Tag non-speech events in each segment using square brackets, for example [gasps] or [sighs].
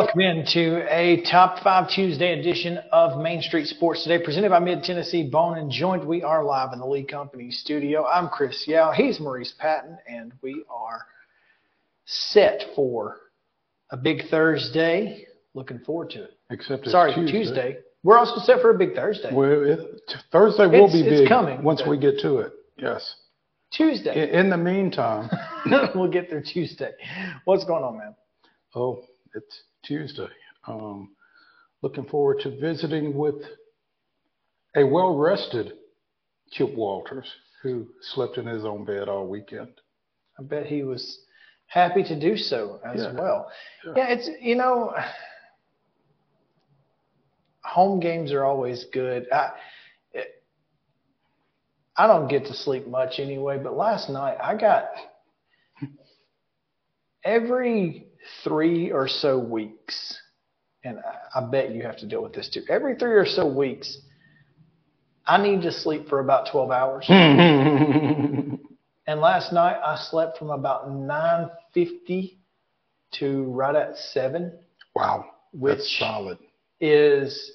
Welcome into a Top 5 Tuesday edition of Main Street Sports Today, presented by Mid Tennessee Bone and Joint. We are live in the Lee Company studio. I'm Chris Yow. He's Maurice Patton, and we are set for a big Thursday. Looking forward to it. Except it's Sorry, Tuesday. Tuesday. We're also set for a big Thursday. Well, it, Thursday will It's- be it's big coming, once we get to it. Yes. Tuesday. In, in the meantime, [laughs] we'll get there Tuesday. What's going on, man? oh, it's Tuesday. Um, looking forward to visiting with a well-rested Chip Walters who slept in his own bed all weekend. I bet he was happy to do so as Yeah. well. Yeah. Yeah, it's you know, home games are always good. I it, I don't get to sleep much anyway, but last night I got [laughs] every three or so weeks, and I, bet you have to deal with this too. Every three or so weeks, I need to sleep for about twelve hours. [laughs] And last night I slept from about 9:50 to right at 7 wow, Which- that's solid. is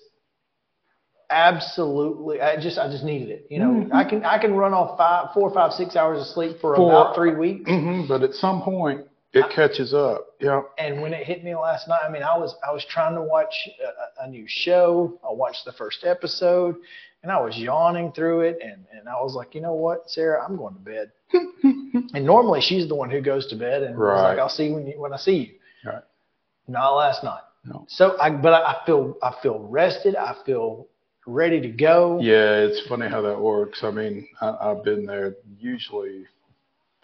absolutely I just I just needed it. You know, Mm-hmm. I can I can run off five, four, five, six hours of sleep for For- about 3 weeks. hmm but at some point, it uh, catches up. Yeah. And when it hit me last night, I mean, I was I was trying to watch a, a new show. I watched the first episode, and I was yawning through it, and and I was like, you know what, Sarah, I'm going to bed. [laughs] and normally she's the one who goes to bed, and was like, I'll see you when you when I see you. Right. Not last night. No. So I but I, I feel I feel rested. I feel ready to go. Yeah, it's funny how that works. I mean, I, I've been there. Usually,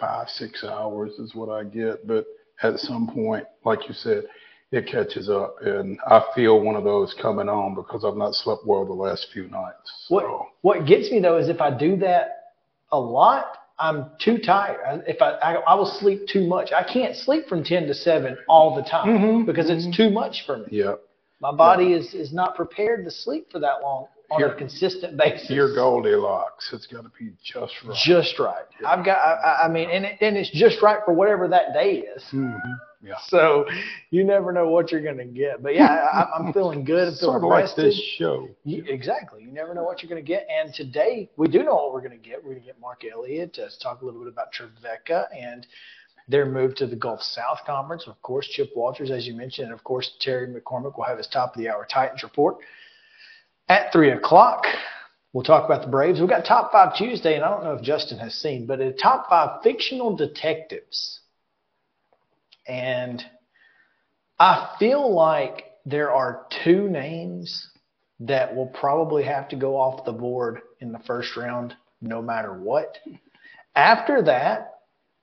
five six hours is what I get, but at some point, like you said, it catches up, and I feel one of those coming on because I've not slept well the last few nights. What So, what gets me though is if I do that a lot, I'm too tired. I- If I, I I will sleep too much. I can't sleep from ten to seven all the time Mhm, because it's too much for me. yeah, My body is is not prepared to sleep for that long on a Your- consistent basis. your Goldilocks. It's got to be just right. just right. I've got. I, I- mean, and it, and it's just right for whatever that day is. Mhm, Yeah. So you never know what you're gonna get. But yeah, I, I'm feeling good. I'm feeling Sort of like this show. You, exactly. You never know what you're going to get. And today, we do know what we're going to get. We're going to get Mark Elliott to talk a little bit about Trevecca and their move to the Gulf South Conference. Of course, Chip Walters, as you mentioned, and of course, Terry McCormick will have his top of the hour Titans report at 3 o'clock. We'll talk about the Braves. We've got Top 5 Tuesday, and I don't know if Justin has seen, but a Top 5 fictional detectives. And I feel like there are two names that will probably have to go off the board in the first round no matter what. After that,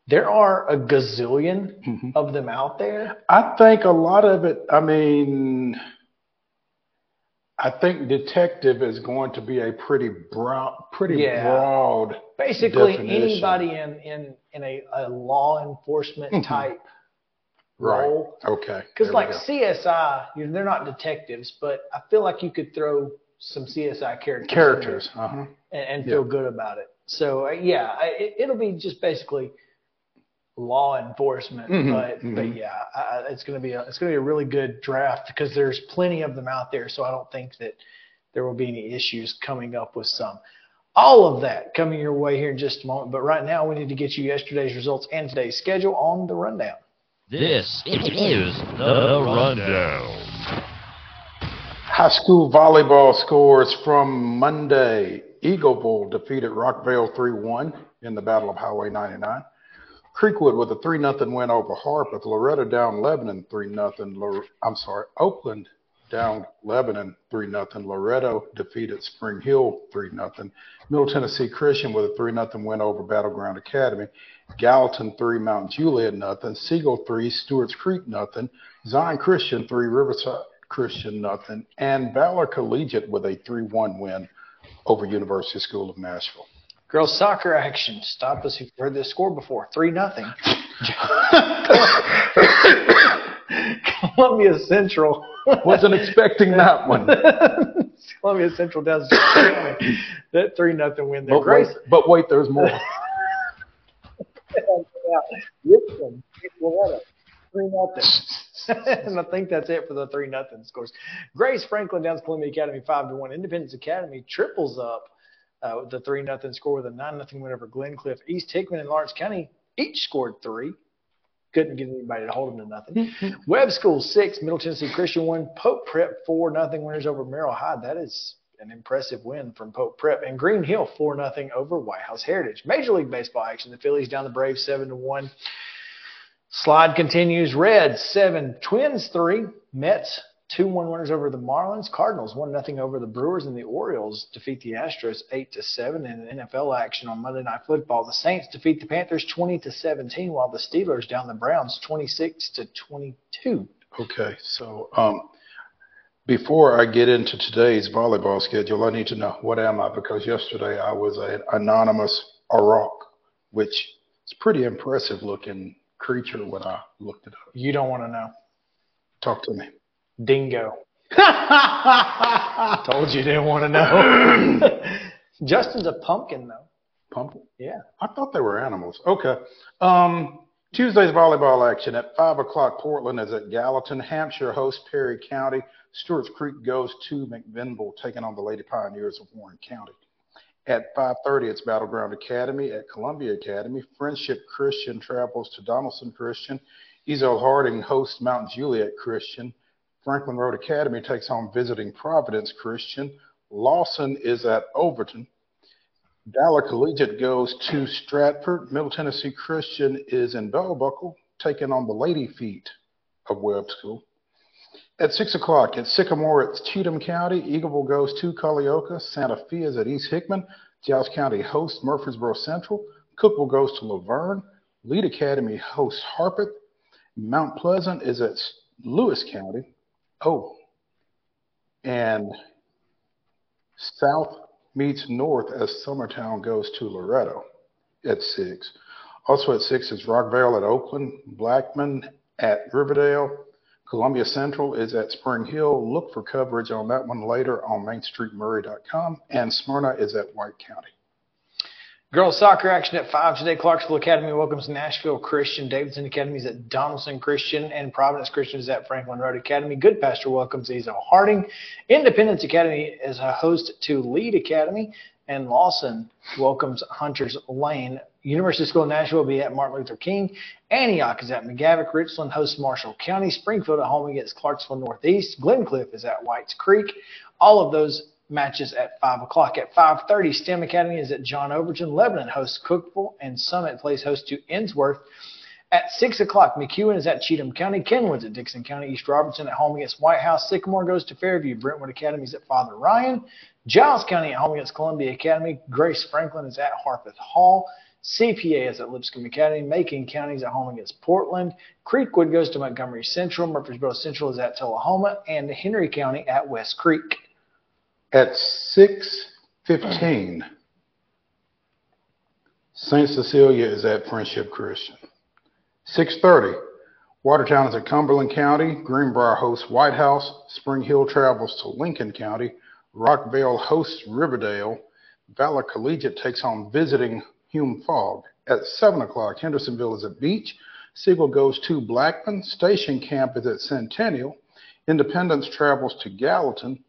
there are a gazillion Mhm. of them out there. I think a lot of it. I mean, I think detective is going to be a pretty broad, pretty Yeah. broad. Basically, Definition. anybody in, in, in a, a law enforcement Mhm. type Right. role. Okay. Because, like. CSI, you know, they're not detectives, but I feel like you could throw some CSI characters characters. Uh huh. and, and Yeah. feel good about it. So, uh, yeah, I, it, it'll be just basically law enforcement, Mhm, but but mhm. yeah, I, I- it's gonna be a it's gonna be a really good draft because there's plenty of them out there. So I don't think that there will be any issues coming up with some. All of that coming your way here in just a moment. But right now, we need to get you yesterday's results and today's schedule on the rundown. This is the rundown. High school volleyball scores from Monday. Eagleville defeated Rockvale 3-1 in the Battle of Highway 99. Creekwood with a 3 0 win over Harpeth. Loretto down Lebanon 3 0. I'm sorry, Oakland down Lebanon 3 0. Loretto defeated Spring Hill 3 0. Middle Tennessee Christian with a 3 0 win over Battleground Academy. Gallatin 3, Mount Juliet nothing. Siegel 3, Stewart's Creek nothing. Zion Christian 3, Riverside Christian nothing. And Valor Collegiate with a 3 1 win over University School of Nashville. Girls soccer action. Stop us if you've heard this score before. 3 nothing. Columbia Central. Wasn't expecting that one. Columbia Central does that 3 nothing win there. But wait, Grace. but wait, there's more. Richmond, 3 nothing. and I think that's it for the 3 nothing scores. Grace Franklin downs Columbia Academy 5 to 1. Independence Academy triples up uh, with the 3 nothing score with a 9 nothing win over Glencliff. East Hickman and Lawrence County each scored three. Couldn't get anybody to hold them to nothing. [laughs] Webb School 6, Middle Tennessee Christian 1. Pope Prep 4 nothing winners over Merrol Hyde. That is an impressive win from Pope Prep. And Green Hill 4 nothing over White House Heritage. Major League Baseball action. The Phillies down the Braves 7 to 1. Slide continues. Reds 7, Twins 3, Mets 2 1 winners over the Marlins. Cardinals 1 0 over the Brewers, and the Orioles defeat the Astros 8 to 7. In NFL action on Monday Night Football, the Saints defeat the Panthers 20 to 17, while the Steelers down the Browns 26 to 22. Okay, so um, before I get into today's volleyball schedule, I need to know what am I? Because yesterday I was an anonymous Arak, which is pretty impressive looking creature when I looked it up. You don't want to know. Talk to me. Dingo. [laughs] Told you didn't want to know. [clears throat] Justin's a pumpkin, though. Pumpkin? Yeah. I thought they were animals. Okay. Um, Tuesday's volleyball action at 5 o'clock. Portland is at Gallatin. Hampshire hosts Perry County. Stewart's Creek goes to McMinnville, taking on the Lady Pioneers of Warren County. At 5.30, it's Battleground Academy. At Columbia Academy, Friendship Christian travels to Donelson Christian. Ezell Harding hosts Mount Juliet Christian. Franklin Road Academy takes on visiting Providence Christian. Lawson is at Overton. Valor Collegiate goes to Stratford. Middle Tennessee Christian is in Bell Buckle, taking on the Lady Feet of Webb School. At 6 o'clock at Sycamore, it's Cheatham County. Eagleville goes to Culleoka. Santa Fe is at East Hickman. Giles County hosts Murfreesboro Central. Cookeville goes to La Vergne. Lead Academy hosts Harpeth. Mount Pleasant is at Lewis County. Oh, and South meets North as Summertown goes to Loretto at 6. Also at 6 is Rockvale at Oakland, Blackman at Riverdale, Columbia Central is at Spring Hill. Look for coverage on that one later on MainStreetMaury.com. And Smyrna is at White County. Girls soccer action at 5 today. Clarksville Academy welcomes Nashville Christian. Davidson Academy is at Donelson Christian. And Providence Christian is at Franklin Road Academy. Good Pastor welcomes Ezell Harding. Independence Academy is a host to Lead Academy. And Lawson welcomes Hunters Lane. University School of Nashville will be at Martin Luther King. Antioch is at McGavock. Richland hosts Marshall County. Springfield at home against Clarksville Northeast. Glencliff is at Whites Creek. All of those matches at 5 o'clock. At 5.30, STEM Academy is at John Overton. Lebanon hosts Cookeville. And Summit plays host to Ensworth. At 6 o'clock, McEwen is at Cheatham County. Kenwood's at Dickson County. East Robertson at home against White House. Sycamore goes to Fairview. Brentwood Academy is at Father Ryan. Giles County at home against Columbia Academy. Grace Franklin is at Harpeth Hall. CPA is at Lipscomb Academy. Macon County is at home against Portland. Creekwood goes to Montgomery Central. Murfreesboro Central is at Tullahoma. And Henry County at West Creek. At 6.15, St. Cecilia is at Friendship Christian. 6.30, Watertown is at Cumberland County. Greenbrier hosts White House. Spring Hill travels to Lincoln County. Rockvale hosts Riverdale. Valor Collegiate takes on visiting Hume Fogg. At 7 o'clock, Hendersonville is at Beech. Siegel goes to Blackman. Station Camp is at Centennial. Independence travels to Gallatin.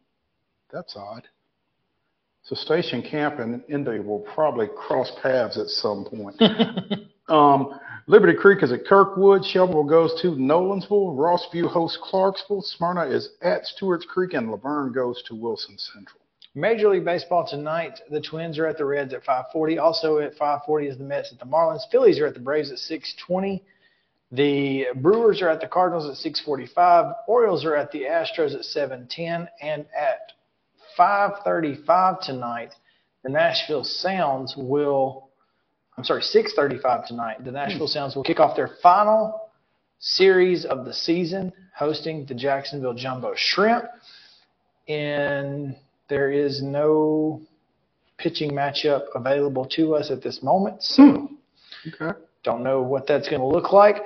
That's odd. So Station Camp and Indy will probably cross paths at some point. [laughs] um, Liberty Creek is at Kirkwood. Shelbyville goes to Nolensville. Rossview hosts Clarksville. Smyrna is at Stewart's Creek, and La Vergne goes to Wilson Central. Major League Baseball tonight, the Twins are at the Reds at 5:40. Also at 5:40 is the Mets at the Marlins. Phillies are at the Braves at 6:20. The Brewers are at the Cardinals at 6:45. Orioles are at the Astros at 7:10, and at 5:35 tonight, the Nashville Sounds will. I'm sorry, 6:35 tonight. The Nashville hmm. Sounds will kick off their final series of the season, hosting the Jacksonville Jumbo Shrimp. And there is no pitching matchup available to us at this moment, so hmm. Okay. don't know what that's going to look like.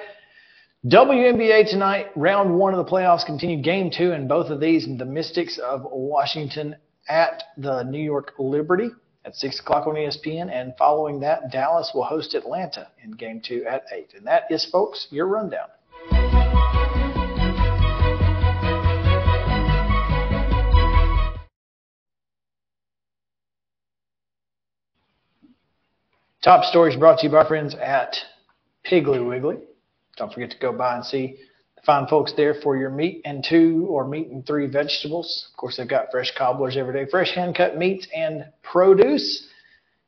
WNBA tonight, round one of the playoffs continued Game two in both of these, the Mystics of Washington at the New York Liberty at 6 o'clock on ESPN. And following that, Dallas will host Atlanta in game two at 8. And that is, folks, your rundown. Top stories brought to you by friends at Piggly Wiggly. Don't forget to go by and see fine folks there for your meat and two or meat and three vegetables. Of course, they've got fresh cobblers every day, fresh hand cut meats and produce.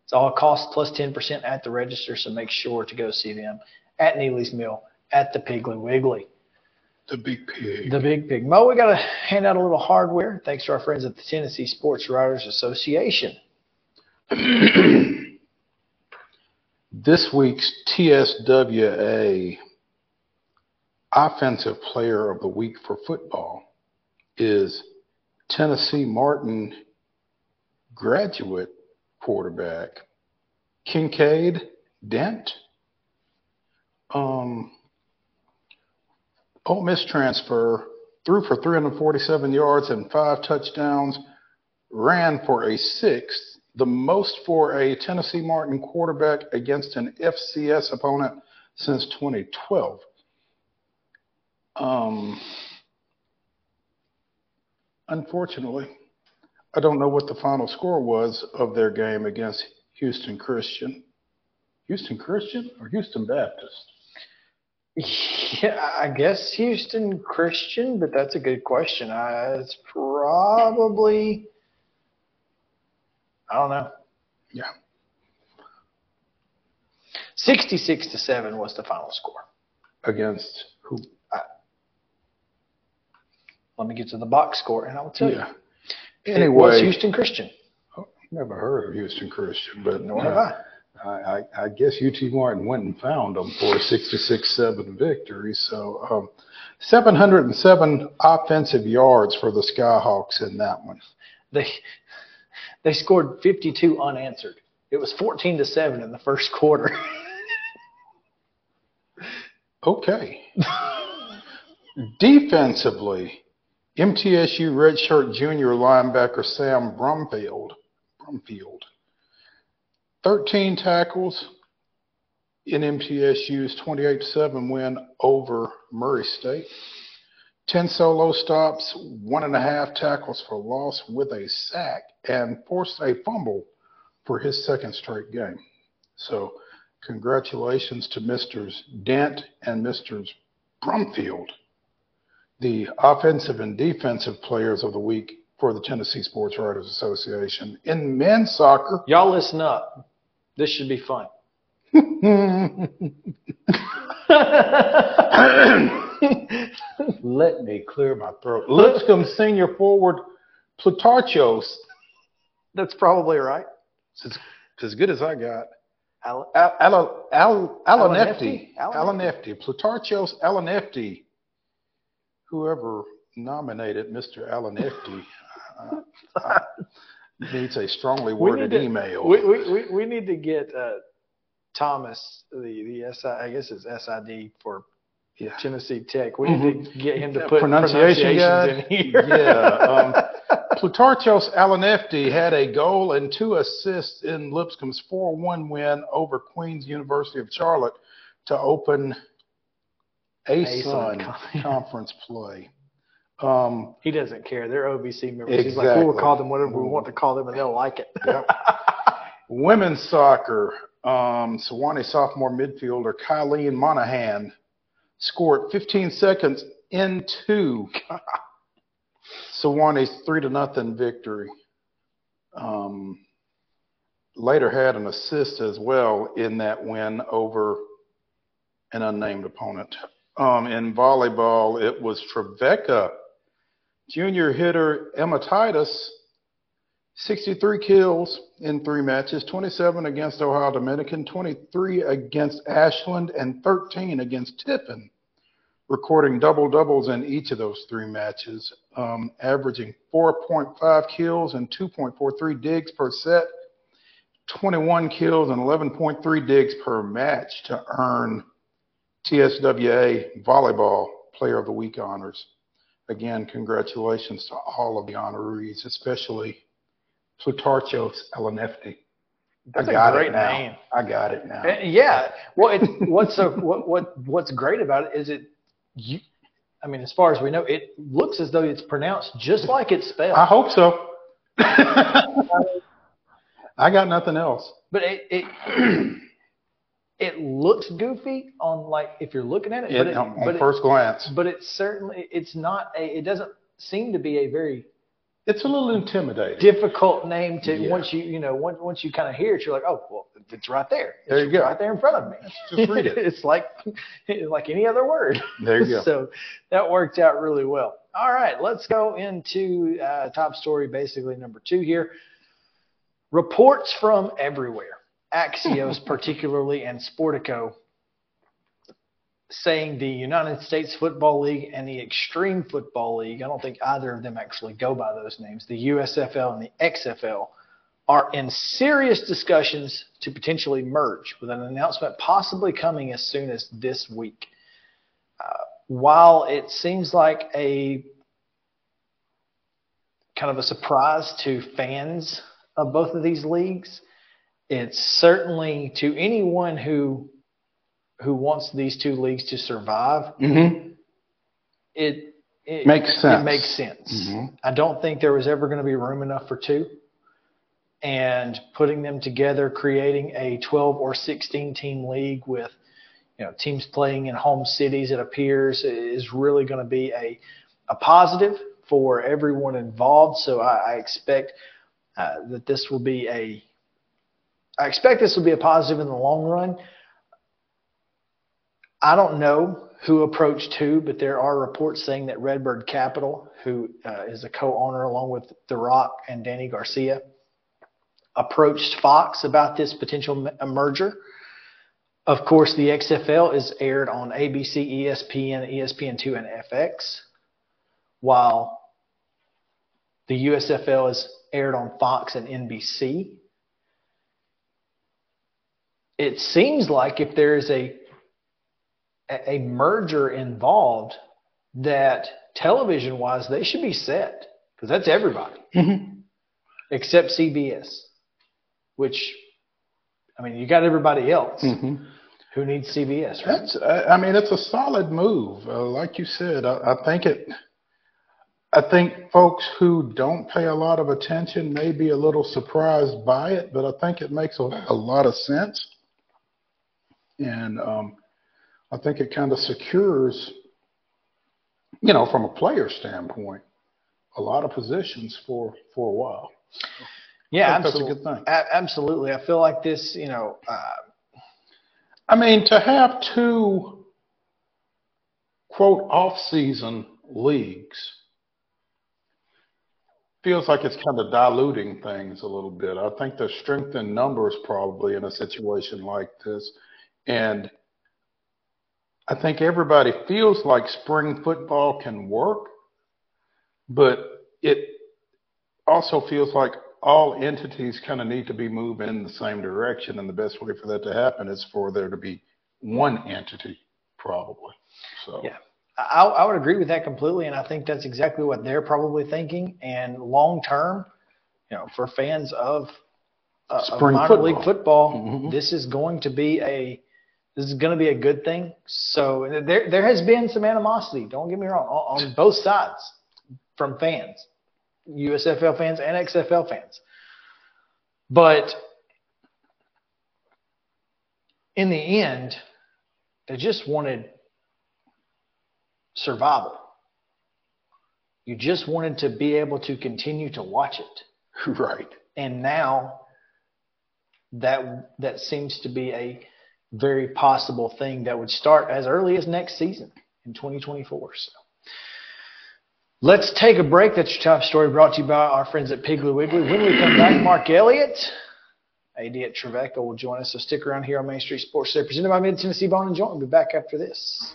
It's all cost plus 10% at the register, so make sure to go see them at Neely's Mill at the Piggly Wiggly. The big pig. The Big Pig. Mo, we got to hand out a little hardware thanks to our friends at the Tennessee Sports Writers Association. [clears throat] This week's TSWA Offensive Player of the Week for football is Tennessee Martin graduate quarterback Kinkead Dent. Um, Ole Miss transfer threw for 347 yards and five touchdowns, ran for a sixth, the most for a Tennessee Martin quarterback against an FCS opponent since 2012. Um, unfortunately, I don't know what the final score was of their game against Houston Christian. Houston Christian or Houston Baptist? [laughs] Yeah, I guess Houston Christian, but that's a good question. I, it's probably, I don't know. Yeah. 66 to 7 was the final score. Against who? Let me get to the box score and I will tell Yeah. you. Anyway, it was Houston Christian. Oh, never heard of Houston Christian, but Nor have I. I, I, guess UT Martin went and found them for a 66-7 victory. So um, 707 offensive yards for the Skyhawks in that one. They they scored 52 unanswered. It was 14 to 7 in the first quarter. [laughs] Okay. Defensively, MTSU redshirt junior linebacker Sam Brumfield, Brumfield, 13 tackles in MTSU's 28-7 win over Murray State. 10 solo stops, one and a half tackles for loss with a sack, and forced a fumble for his second straight game. So, congratulations to Misters Dent and Misters Brumfield, the offensive and defensive players of the week for the Tennessee Sports Writers Association. In men's soccer, Y'all listen up. This should be fun. let me clear my throat. Lipscomb senior forward Plutarchos, That's probably right. it's as good as I got. Al- Al- Al- Al- Alanefti? Alanefti. Alanefti. Plutarchos Alanefti. Whoever nominated Mr. Alanefti uh, uh, needs a strongly We worded need to- email. We, we, we, we need to get uh, Thomas, the, the SI, I guess it's SID for Yeah. Tennessee Tech. We need to get him to put pronunciation pronunciations in here. Yeah, um, [laughs] Plutarchos Alanefti had a goal and two assists in Lipscomb's 4-1 win over Queens University of Charlotte to open ASUN ASUN. [laughs] conference play. Um, he doesn't care. They're OVC members. He's like, we'll call them whatever we want to call them, and they'll like it. Yep. [laughs] Women's soccer, um, Sewanee sophomore midfielder Kylene Monahan scored 15 seconds into [laughs] Sewanee's three to nothing victory um, later had an assist as well in that win over an unnamed opponent. Um, in volleyball, it was Trevecca junior hitter Emma Titus, 63 kills in three matches, 27 against Ohio Dominican, 23 against Ashland, and 13 against Tiffin, recording double doubles in each of those three matches, um, averaging 4.5 kills and 2.43 digs per set, 21 kills and 11.3 digs per match to earn TSWA Volleyball Player of the Week honors. Again, congratulations to all of the honorees, especially Plutarchos Elenefti. That's I a got great it now. name. I got it now. Uh, Yeah. Well, it, what's so what, what what's great about it is it you. I mean, as far as we know, it looks as though it's pronounced just like it's spelled. I hope so. [laughs] I got nothing else. But it it it looks goofy on like if you're looking at it. It, but it, on but it, first glance, but it's certainly it's not a. It doesn't seem to be a very it's a little intimidating. difficult name to Yeah. once you you know once once you kind of hear it, you're like, oh well, it's right there. It's There you go. right there in front of me. Just read it. [laughs] it's like [laughs] like any other word. There you go. [laughs] so that worked out really well. All right, let's go into uh, top story, basically number two here. Reports from everywhere, Axios particularly, and Sportico, saying the United States Football League and the Extreme Football League, I don't think either of them actually go by those names, the USFL and the XFL, are in serious discussions to potentially merge, with an announcement possibly coming as soon as this week. Uh, while it seems like a kind of a surprise to fans of both of these leagues, it's certainly to anyone who who wants these two leagues to survive. Mm-hmm. It, it Makes sense. It makes sense. Mhm. I don't think there was ever going to be room enough for two. And putting them together, creating a 12 or 16 team league with you know teams playing in home cities, it appears is really going to be a a positive for everyone involved. So I, I expect uh, that this will be a I expect this will be a positive in the long run. I don't know who approached who, but there are reports saying that Redbird Capital, who uh, is a co-owner along with The Rock and Dany Garcia, approached Fox about this potential merger. Of course, the XFL is aired on ABC, ESPN, ESPN2, and FX, while the USFL is aired on Fox and NBC. It seems like if there is a a a merger involved, that television wise they should be set because that's everybody Mhm. except CBS, which I mean you got everybody else Mhm. who needs CBS, right? That's, I I mean, it's a solid move. Uh, like you said, I, I think it. I think folks who don't pay a lot of attention may be a little surprised by it, but I think it makes a, a lot of sense. And um, I think it kind of secures, you know, from a player standpoint, a lot of positions for for a while. Yeah, I think that's a absolutely. good thing. A- absolutely. I feel like this, you know, uh, I mean, to have two quote off-season leagues feels like it's kind of diluting things a little bit. I think there's strength in numbers probably in a situation like this, and I think everybody feels like spring football can work, but it also feels like all entities kind of need to be moving in the same direction, and the best way for that to happen is for there to be one entity, probably. So Yeah. I, I would agree with that completely, and I think that's exactly what they're probably thinking. And long term, you know, for fans of, uh, of Spring minor league football. football, Mhm. this is going to be a this is going to be a good thing. So there there has been some animosity. Don't get me wrong on, on both sides from fans, USFL fans and XFL fans, but in the end, they just wanted survival. You just wanted to be able to continue to watch it. [laughs] right. and now that that seems to be a very possible thing that would start as early as next season in 2024. So let's take a break. That's your top story brought to you by our friends at Piggly Wiggly. When we come back, Mark Elliott, AD at Trevecca, will join us. So stick around here on Main Street Sports Today, presented by Mid Tennessee Bone and Joint. We'll be back after this.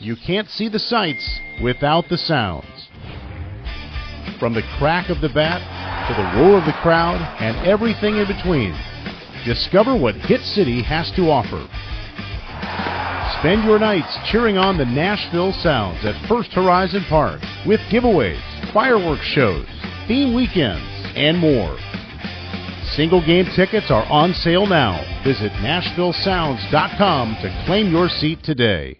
You can't see the sights without the sounds. From the crack of the bat to the roar of the crowd and everything in between, discover what Hit City has to offer. Spend your nights cheering on the Nashville Sounds at First Horizon Park with giveaways, fireworks shows, theme weekends, and more. Single game tickets are on sale now. Visit NashvilleSounds.com to claim your seat today.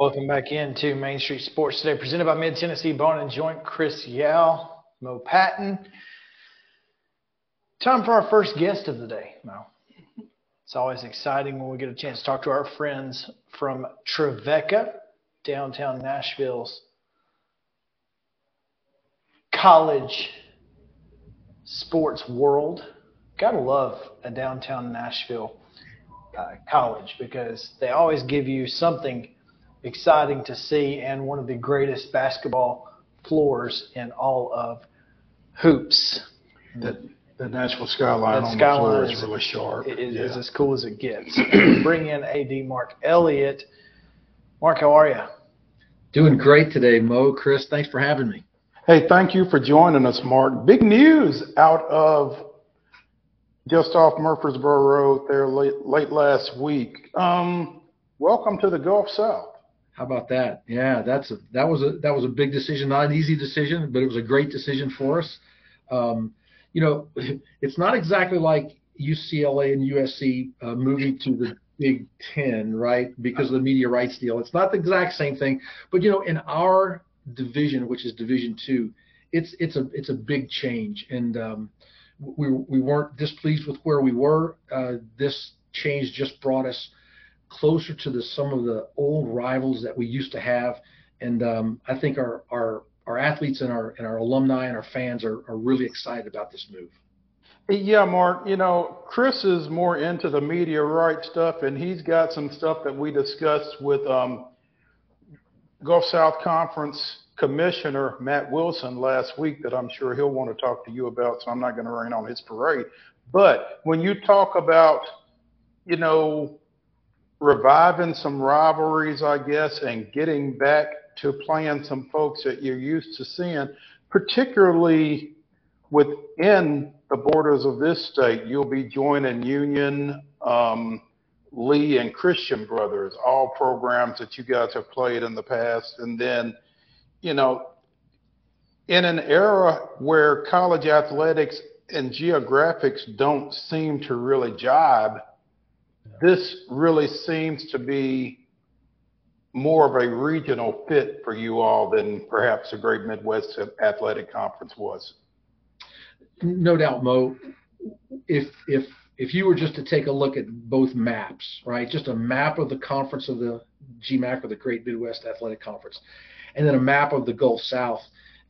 Welcome back into Main Street Sports today, presented by Mid Tennessee Bone and Joint. Chris Yow, Mo Patton. Time for our first guest of the day, Mo. It's always exciting when we get a chance to talk to our friends from Trevecca, downtown Nashville's college sports world. Gotta love a downtown Nashville uh, college because they always give you something exciting to see and one of the greatest basketball floors in all of hoops. That the Nashville skyline That on skyline the floor is, is- really sharp. It is, yeah. is as cool as it gets. [clears throat] Bring in AD Mark Elliott. Mark, how are you? Doing great today, Mo. Chris, thanks for having me. Hey, thank you for joining us, Mark. Big news out of just off Murfreesboro Road there late, late last week. Um, welcome to the Gulf South. How about that? Yeah, that's a that was a that was a big decision, not an easy decision, but it was a great decision for us. Um, you know, [laughs] it's not exactly like UCLA and USC uh, moving to the Big Ten, right? Because of the media rights deal. It's not the exact same thing, but you know, in our division, which is Division Two, it's it's a it's a big change, and um, we we weren't displeased with where we were. Uh, this change just brought us closer to the some of the old rivals that we used to have, and um, I think our our our athletes and our and our alumni and our fans are, are really excited about this move. Yeah, Mark, you know, Chris is more into the media right stuff, and he's got some stuff that we discussed with um, Gulf South Conference Commissioner Matt Wilson last week that I'm sure he'll want to talk to you about, so I'm not going to rain on his parade. But when you talk about, you know, reviving some rivalries, I guess, and getting back to playing some folks that you're used to seeing, particularly within the borders of this state, you'll be joining Union, um, Lee, and Christian Brothers, all programs that you guys have played in the past. And then, you know, in an era where college athletics and geographics don't seem to really jibe, this really seems to be more of a regional fit for you all than perhaps the Great Midwest Athletic Conference was. No doubt, Mo. If if if you were just to take a look at both maps, right, just a map of the conference of the GMAC or the Great Midwest Athletic Conference, and then a map of the Gulf South,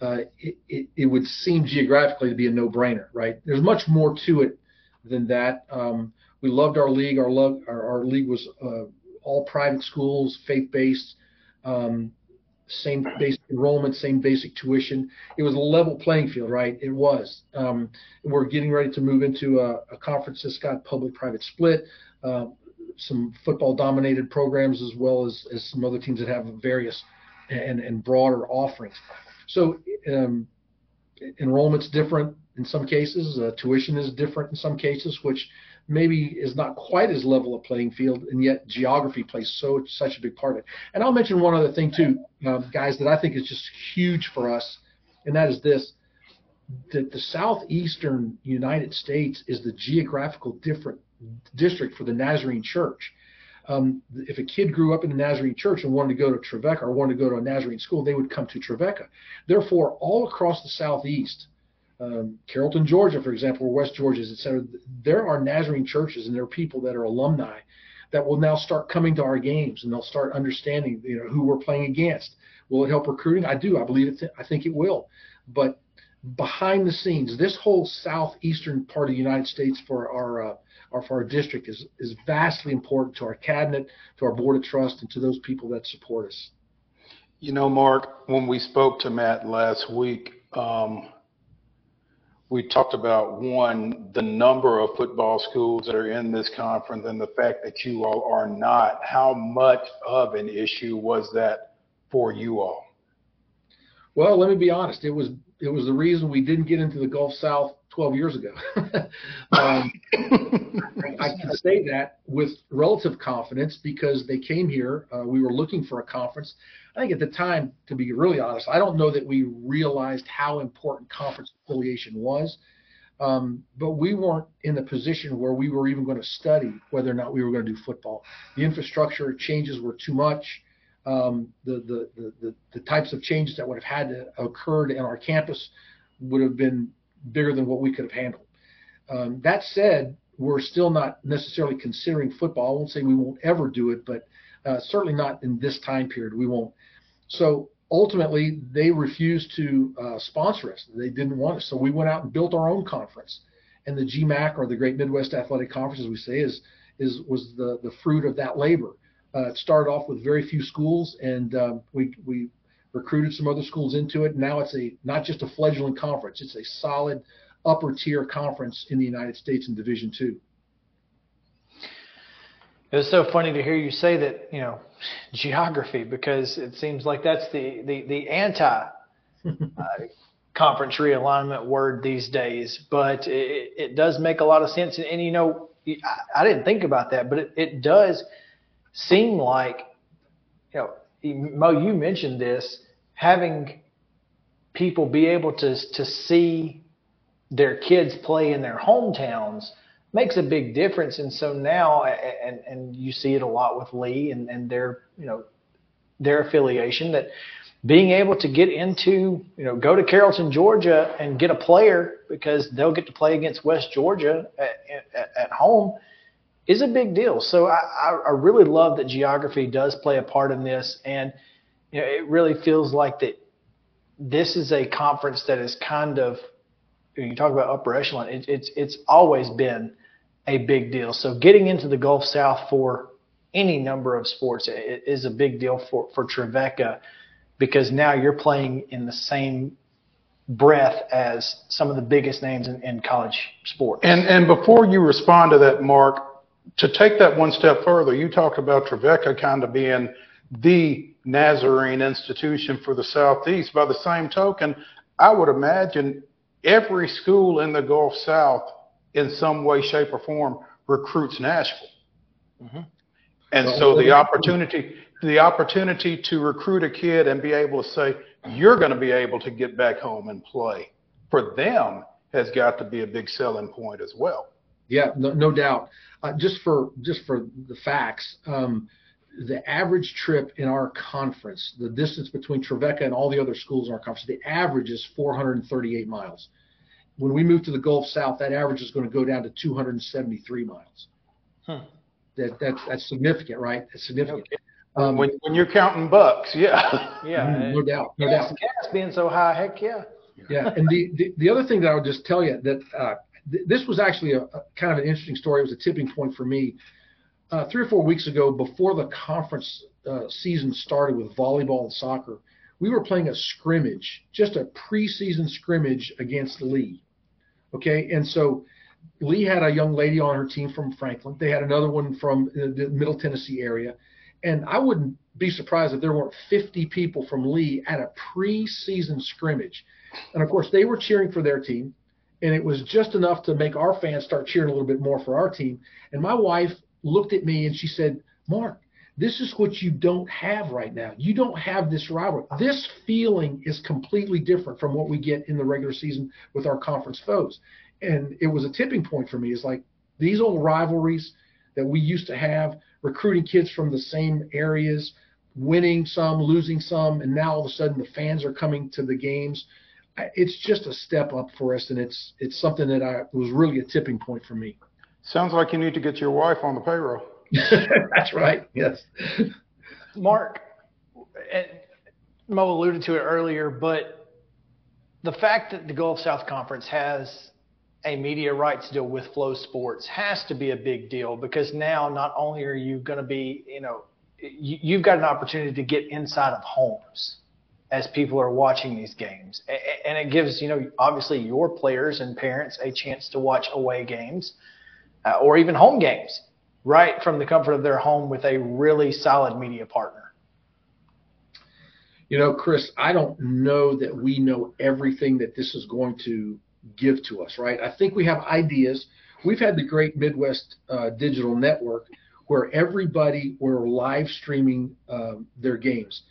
uh, it, it, it, would seem geographically to be a no-brainer, right? There's much more to it than that. Um, we loved our league. Our love, our, our league was uh, all private schools, faith-based. Um, same basic enrollment, same basic tuition. It was a level playing field, right? It was. Um, we're getting ready to move into a, a conference that's got public-private split, uh, some football-dominated programs, as well as, as some other teams that have various and, and broader offerings. So um, enrollment's different in some cases. Uh, tuition is different in some cases, which maybe is not quite as level a playing field, and yet geography plays so such a big part of it. And I'll mention one other thing too, uh, guys, that I think is just huge for us, and that is this: that the southeastern United States is the geographical different district for the Nazarene Church. Um, if a kid grew up in the Nazarene church and wanted to go to Trevecca or wanted to go to a Nazarene school, they would come to Trevecca. Therefore, all across the southeast, um, Carrollton, Georgia, for example, or West Georgia, et cetera, there are Nazarene churches and there are people that are alumni that will now start coming to our games and they'll start understanding, you know, who we're playing against. Will it help recruiting? I do. I believe it. I think it will. But behind the scenes, this whole southeastern part of the United States for our uh, or for our district is is vastly important to our cabinet, to our board of trust, and to those people that support us. You know, Mark, when we spoke to Matt last week, um, we talked about one, the number of football schools that are in this conference and the fact that you all are not. How much of an issue was that for you all? Well, let me be honest. It was it was the reason we didn't get into the Gulf South 12 years ago. [laughs] um, I can say that with relative confidence because they came here. Uh, we were looking for a conference. I think at the time, to be really honest, I don't know that we realized how important conference affiliation was. Um, but we weren't in the position where we were even going to study whether or not we were going to do football. The infrastructure changes were too much. Um, the, the, the, the, the types of changes that would have had to occurred in our campus would have been bigger than what we could have handled. Um, that said, we're still not necessarily considering football. I won't say we won't ever do it, but uh, certainly not in this time period. We won't. So ultimately, they refused to uh, sponsor us. They didn't want us. So we went out and built our own conference. And the GMAC, or the Great Midwest Athletic Conference, as we say, is is was the the fruit of that labor. Uh, it started off with very few schools, and um, we we recruited some other schools into it. Now it's a not just a fledgling conference; it's a solid upper tier conference in the United States in Division Two. It was so funny to hear you say that, you know, geography, because it seems like that's the the the anti [laughs] uh, conference realignment word these days. But it, it does make a lot of sense, and, and you know, I, I didn't think about that, but it, it does seem like, you know, Mo, you mentioned this, having people be able to to see their kids play in their hometowns makes a big difference. And so now, and and you see it a lot with Lee and and their you know their affiliation that being able to get into you know go to Carrollton, Georgia, and get a player because they'll get to play against West Georgia at, at, at home is a big deal. So I, I, really love that geography does play a part in this, and you know, it really feels like that this is a conference that is kind of you talk about upper echelon, it, it's it's always been a big deal. So getting into the Gulf South for any number of sports is a big deal for for Trevecca because now you're playing in the same breath as some of the biggest names in, in college sports. And and before you respond to that, Mark, to take that one step further, you talked about Trevecca kind of being the Nazarene institution for the Southeast. By the same token, I would imagine every school in the Gulf South, in some way, shape, or form, recruits Nashville. Mm-hmm. And so the opportunity, the opportunity to recruit a kid and be able to say, you're going to be able to get back home and play for them has got to be a big selling point as well. Yeah, no, no doubt. Uh, just for just for the facts, um, the average trip in our conference, the distance between Trevecca and all the other schools in our conference, the average is 438 miles. When we move to the Gulf South, that average is going to go down to 273 miles. Huh. That, that that's significant, right? That's significant. Okay. Um, when, when you're counting bucks, yeah, [laughs] yeah, mm, no doubt, no gas, doubt. Gas being so high, heck yeah. Yeah, and the, the, the other thing that I would just tell you that uh, th- this was actually a, a, kind of an interesting story. It was a tipping point for me. Uh, three or four weeks ago, before the conference uh, season started with volleyball and soccer, we were playing a scrimmage, just a preseason scrimmage against Lee. Okay, and so Lee had a young lady on her team from Franklin. They had another one from the Middle Tennessee area. And I wouldn't be surprised if there weren't 50 people from Lee at a preseason scrimmage. And of course, they were cheering for their team. And it was just enough to make our fans start cheering a little bit more for our team. And my wife looked at me and she said, Mark, this is what you don't have right now. You don't have this rivalry. This feeling is completely different from what we get in the regular season with our conference foes. And it was a tipping point for me. It's like these old rivalries that we used to have, recruiting kids from the same areas, winning some, losing some, and now all of a sudden the fans are coming to the games. It's just a step up for us, and it's it's something that I was really a tipping point for me. Sounds like you need to get your wife on the payroll. [laughs] That's right. Yes. Mark, Mo alluded to it earlier, but the fact that the Gulf South Conference has a media rights deal with FloSports has to be a big deal because now not only are you going to be, you know, you've got an opportunity to get inside of homes as people are watching these games. And it gives, you know, obviously your players and parents a chance to watch away games uh, or even home games right from the comfort of their home with a really solid media partner. You know, Chris, I don't know that we know everything that this is going to give to us, right? I think we have ideas. We've had the great Midwest uh, Digital Network where everybody were live streaming um, their games.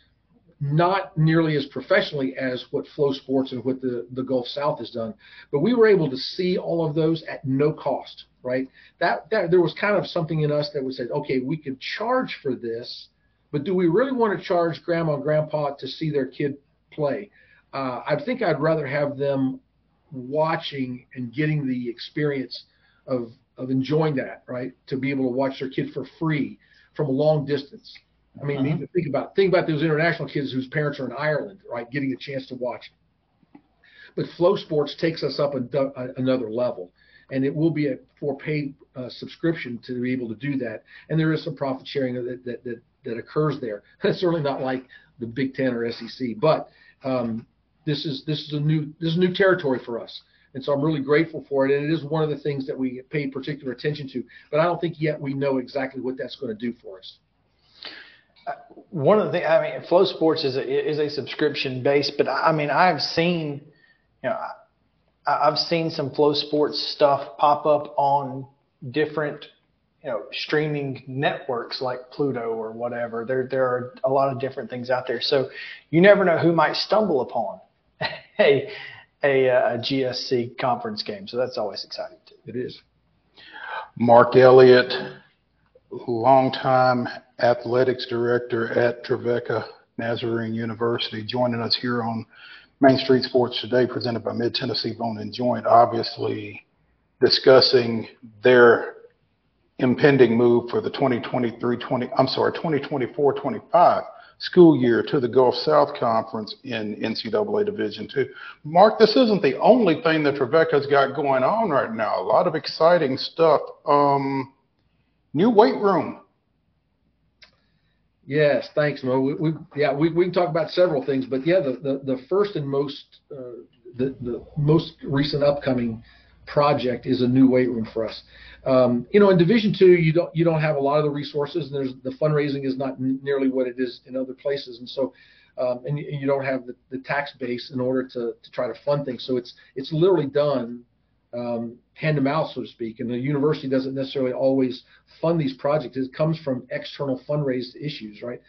Not nearly as professionally as what FloSports and what the, the Gulf South has done, but we were able to see all of those at no cost, right? That, that there was kind of something in us that would say, okay, we could charge for this, but do we really want to charge grandma and grandpa to see their kid play? Uh, I think I'd rather have them watching and getting the experience of of enjoying that, right? To be able to watch their kid for free from a long distance. I mean, uh-huh. think about think about those international kids whose parents are in Ireland, right? Getting a chance to watch. But FloSports takes us up a, a, another level, and it will be a for paid uh, subscription to be able to do that. And there is some profit sharing that that that, that occurs there. [laughs] It's certainly not like the Big Ten or SEC, but um, this is this is a new this is new territory for us. And so I'm really grateful for it. And it is one of the things that we pay particular attention to. But I don't think yet we know exactly what that's going to do for us. Uh, one of the things, I mean, FloSports is a, is a subscription base, but I mean, I've seen, you know, I've seen some FloSports stuff pop up on different, you know, streaming networks like Pluto or whatever. There, there are a lot of different things out there. So you never know who might stumble upon [laughs] a, a, uh, a GSC conference game. So that's always exciting too. It is. Mark Elliott, longtime athletics director at Trevecca Nazarene University, joining us here on Main Street Sports today, presented by Mid Tennessee Bone and Joint. Obviously, discussing their impending move for the 2023-20 I'm sorry 2024-25 school year to the Gulf South Conference in NCAA Division Two. Mark, this isn't the only thing that Trevecca's got going on right now. A lot of exciting stuff. Um, new weight room. Yes, thanks, Mo. We, we, yeah, we, we can talk about several things, but yeah, the, the, the first and most uh, the, the most recent upcoming project is a new weight room for us. Um, you know, in Division Two, you don't you don't have a lot of the resources, and there's the fundraising is not nearly what it is in other places, and so um, and, you don't have the, the, tax base in order to, to try to fund things. So it's it's literally done um, hand to mouth, so to speak. And the university doesn't necessarily always fund these projects. It comes from external fundraised issues, right?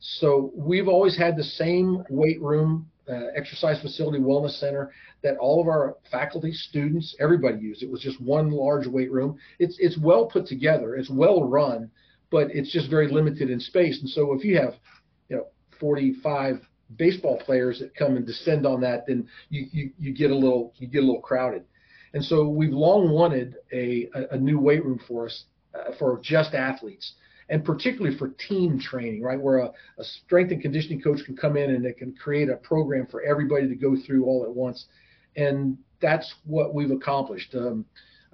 So we've always had the same weight room, uh, exercise facility, wellness center that all of our faculty, students, everybody used. It was just one large weight room. It's it's well put together. It's well run, but it's just very limited in space. And so if you have, you know, 45 baseball players that come and descend on that, then you you, you get a little you get a little crowded. And so we've long wanted a, a, a new weight room for us uh, for just athletes and particularly for team training, right? Where a, a, strength and conditioning coach can come in and it can create a program for everybody to go through all at once. And that's what we've accomplished. Um,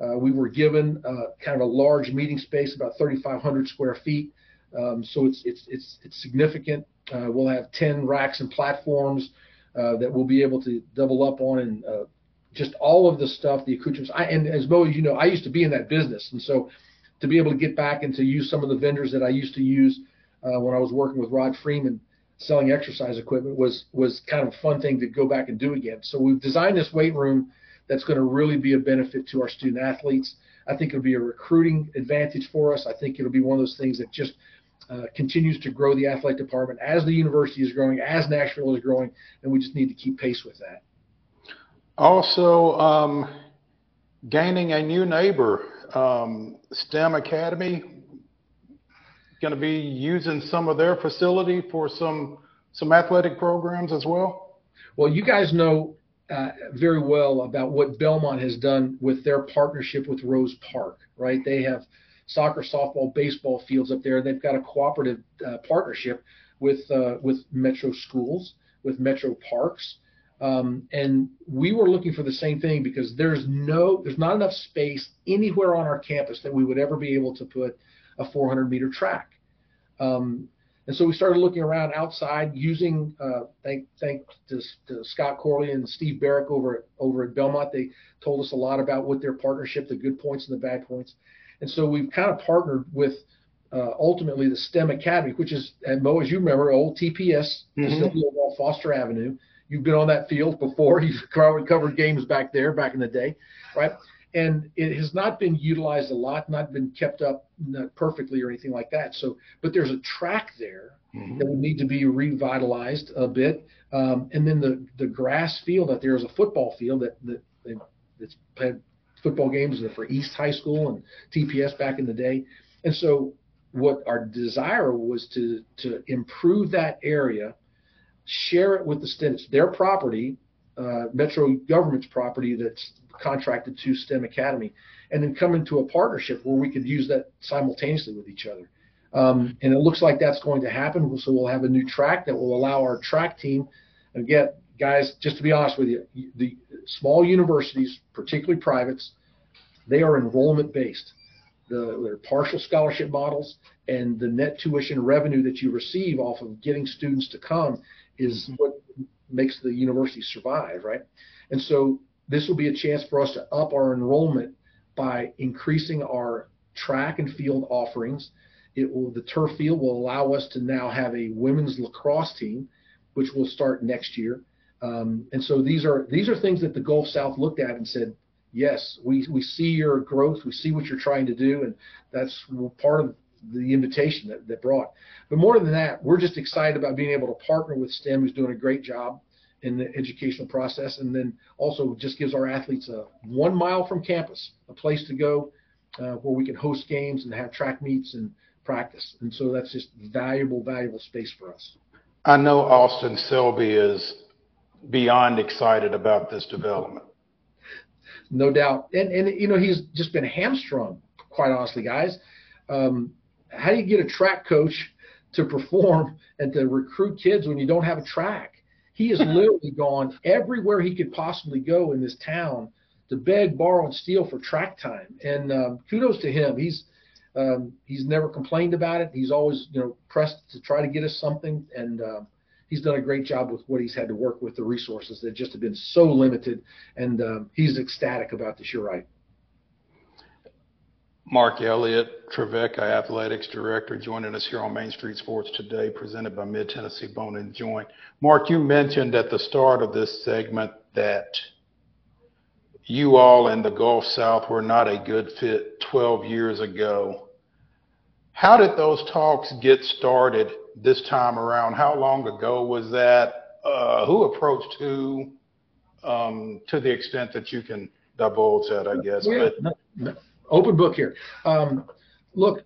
uh, we were given uh, kind of a large meeting space, about 3,500 square feet. Um, so it's it's it's it's significant. Uh, we'll have 10 racks and platforms uh, that we'll be able to double up on, and uh, just all of the stuff, the accoutrements. I, and as Mo, you know, I used to be in that business, and so to be able to get back and to use some of the vendors that I used to use uh, when I was working with Rod Freeman selling exercise equipment was was kind of a fun thing to go back and do again. So we've designed this weight room that's going to really be a benefit to our student athletes. I think it'll be a recruiting advantage for us. I think it'll be one of those things that just uh, continues to grow the athletic department as the university is growing, as Nashville is growing, and we just need to keep pace with that. Also, um, gaining a new neighbor um, STEM Academy going to be using some of their facility for some some athletic programs as well? Well, you guys know uh, very well about what Belmont has done with their partnership with Rose Park, right? They have soccer, softball, baseball fields up there. They've got a cooperative uh, partnership with uh, with Metro Schools, with Metro Parks, um, and we were looking for the same thing because there's no, there's not enough space anywhere on our campus that we would ever be able to put a 400 meter track. Um, and so we started looking around outside using, uh, thank, thank to, to, Scott Corley and Steve Barrick over at, over at Belmont. They told us a lot about what their partnership, the good points and the bad points. And so we've kind of partnered with uh, ultimately the STEM Academy, which is, and Mo, as you remember, old TPS mm-hmm. facility on Foster Avenue. You've been on that field before. [laughs] You've covered games back there back in the day, right? And it has not been utilized a lot, not been kept up perfectly or anything like that. So, but there's a track there mm-hmm. that would need to be revitalized a bit. Um, and then the the grass field out there is a football field that that that's had football games for East High School and TPS back in the day. And so, what our desire was to to improve that area share it with the STEM. It's their property, uh, Metro government's property that's contracted to STEM Academy, and then come into a partnership where we could use that simultaneously with each other. Um, and it looks like that's going to happen. So we'll have a new track that will allow our track team. Again, guys, just to be honest with you, the small universities, particularly privates, they are enrollment based. The, they're partial scholarship models, and the net tuition revenue that you receive off of getting students to come is what makes the university survive, right? And so this will be a chance for us to up our enrollment by increasing our track and field offerings. It will the turf field will allow us to now have a women's lacrosse team, which will start next year. Um, and so these are these are things that the Gulf South looked at and said, yes, we we see your growth, we see what you're trying to do, and that's part of the invitation that, that brought. But more than that, we're just excited about being able to partner with STEM, who's doing a great job in the educational process, and then also just gives our athletes a one mile from campus, a place to go uh, where we can host games and have track meets and practice. And so that's just valuable, valuable space for us. I know Austin Selby is beyond excited about this development. No doubt. And, and you know, he's just been hamstrung, quite honestly, guys. Um, how do you get a track coach to perform and to recruit kids when you don't have a track? He has [laughs] literally gone everywhere he could possibly go in this town to beg, borrow, and steal for track time. And um, kudos to him. He's um, he's never complained about it. He's always you know pressed to try to get us something, and uh, he's done a great job with what he's had to work with the resources that just have been so limited. And um, he's ecstatic about this. You're right. Mark Elliott, Trevecca Athletics Director, joining us here on Main Street Sports today, presented by Mid Tennessee Bone and Joint. Mark, you mentioned at the start of this segment that you all in the Gulf South were not a good fit 12 years ago. How did those talks get started this time around? How long ago was that? Uh, who approached who? Um, to the extent that you can divulge that, I guess. Yeah, but, open book here. Um, look,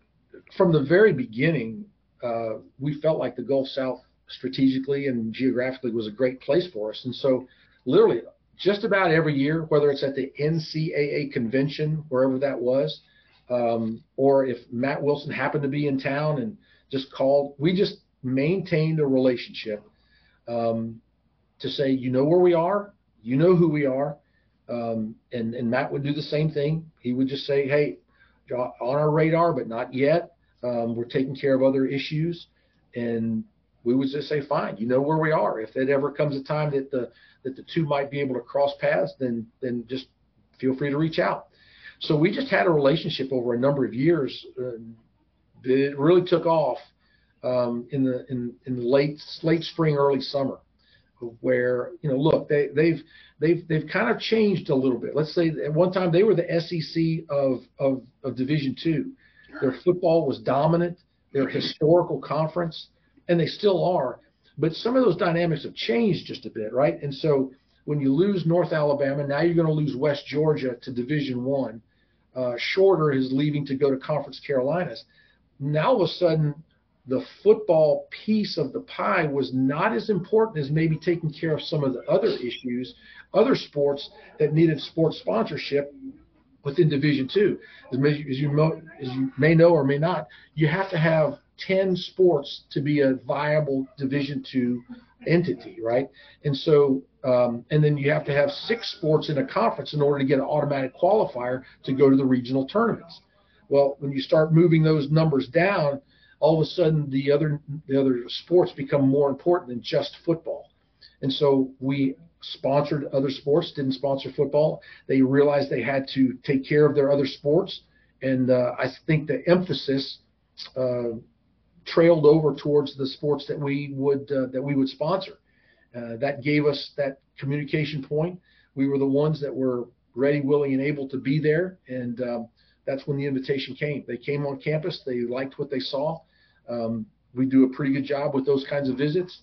from the very beginning, uh, we felt like the Gulf South strategically and geographically was a great place for us. And so, literally, just about every year, whether it's at the NCAA convention, wherever that was, um, or if Matt Wilson happened to be in town and just called, we just maintained a relationship um, to say, you know where we are, you know who we are, um, and, and Matt would do the same thing. He would just say, hey, on our radar, but not yet. Um, we're taking care of other issues. And we would just say, fine, you know where we are. If it ever comes a time that the that the two might be able to cross paths, then then just feel free to reach out. So we just had a relationship over a number of years. Uh, it really took off um, in the in, in late late spring, early summer where you know look they they've they've they've kind of changed a little bit. Let's say at one time they were the sec of of, of division two. Their football was dominant their historical conference and they still are. But some of those dynamics have changed just a bit right? And so when you lose north alabama now you're going to lose west georgia to division one. Uh, shorter is leaving to go to conference carolinas. Now all of a sudden the football piece of the pie was not as important as maybe taking care of some of the other issues, other sports that needed sports sponsorship within Division Two. As, as, you as you may know or may not, you have to have 10 sports to be a viable Division Two entity, right? And so, um, and then you have to have six sports in a conference in order to get an automatic qualifier to go to the regional tournaments. Well, when you start moving those numbers down, all of a sudden the other the other sports become more important than just football. And so we sponsored other sports, didn't sponsor football. They realized they had to take care of their other sports, and uh, I think the emphasis uh, trailed over towards the sports that we would uh, that we would sponsor. Uh, that gave us that communication point. We were the ones that were ready, willing, and able to be there, and um, that's when the invitation came. They came on campus. They liked what they saw. Um, we do a pretty good job with those kinds of visits.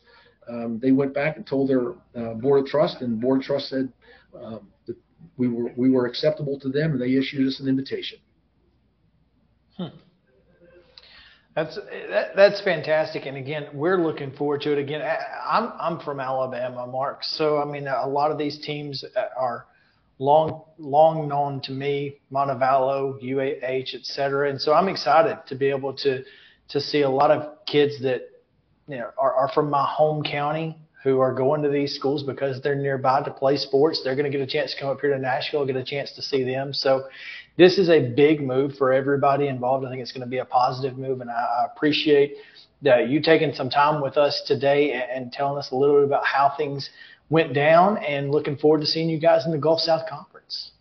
Um, they went back and told their uh, board of trust, and board of trust said um, that we were we were acceptable to them, and they issued us an invitation. Hmm. That's that, that's fantastic, and again, we're looking forward to it. Again, I'm I'm from Alabama, Mark, so I mean, a lot of these teams are long long known to me, Montevallo, UAH, et cetera, and so I'm excited to be able to to see a lot of kids that you know are, are from my home county who are going to these schools because they're nearby to play sports. They're going to get a chance to come up here to Nashville, get a chance to see them. So this is a big move for everybody involved. I think it's going to be a positive move, and I, appreciate that you taking some time with us today and telling us a little bit about how things went down. And looking forward to seeing you guys in the Gulf South Conference.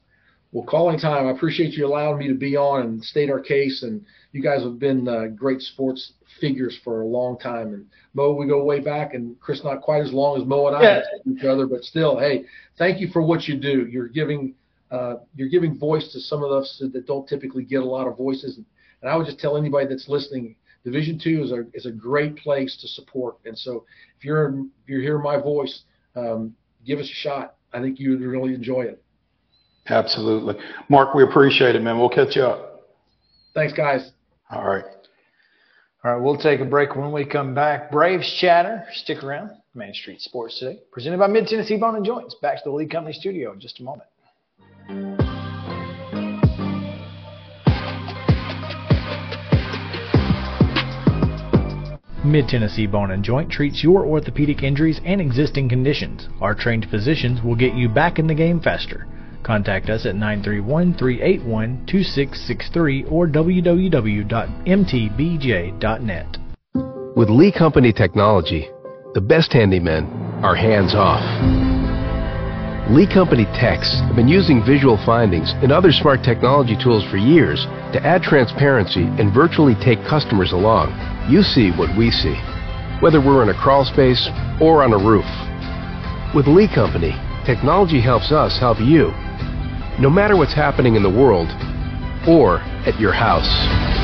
Well, calling time. I appreciate you allowing me to be on and state our case and you guys have been uh, great sports figures for a long time. And Mo, we go way back, and Chris, not quite as long as Mo and I yeah. each other, but still, hey, thank you for what you do. You're giving uh, you're giving voice to some of us that don't typically get a lot of voices. And I would just tell anybody that's listening, Division Two is a is a great place to support. And so if you're if you're hearing my voice, um, give us a shot. I think you'd really enjoy it. Absolutely, Mark. We appreciate it, man. We'll catch you up. Thanks, guys. All right. All right, we'll take a break. When we come back, Braves chatter. Stick around. Main Street Sports today, presented by Mid Tennessee Bone and Joints. Back to the Lee Company studio in just a moment. Mid Tennessee Bone and Joint treats your orthopedic injuries and existing conditions. Our trained physicians will get you back in the game faster. Contact us at 931 381 2663 or www.mtbj.net. With Lee Company technology, the best handymen are hands off. Lee Company techs have been using visual findings and other smart technology tools for years to add transparency and virtually take customers along. You see what we see, whether we're in a crawl space or on a roof. With Lee Company, technology helps us help you, no matter what's happening in the world or at your house.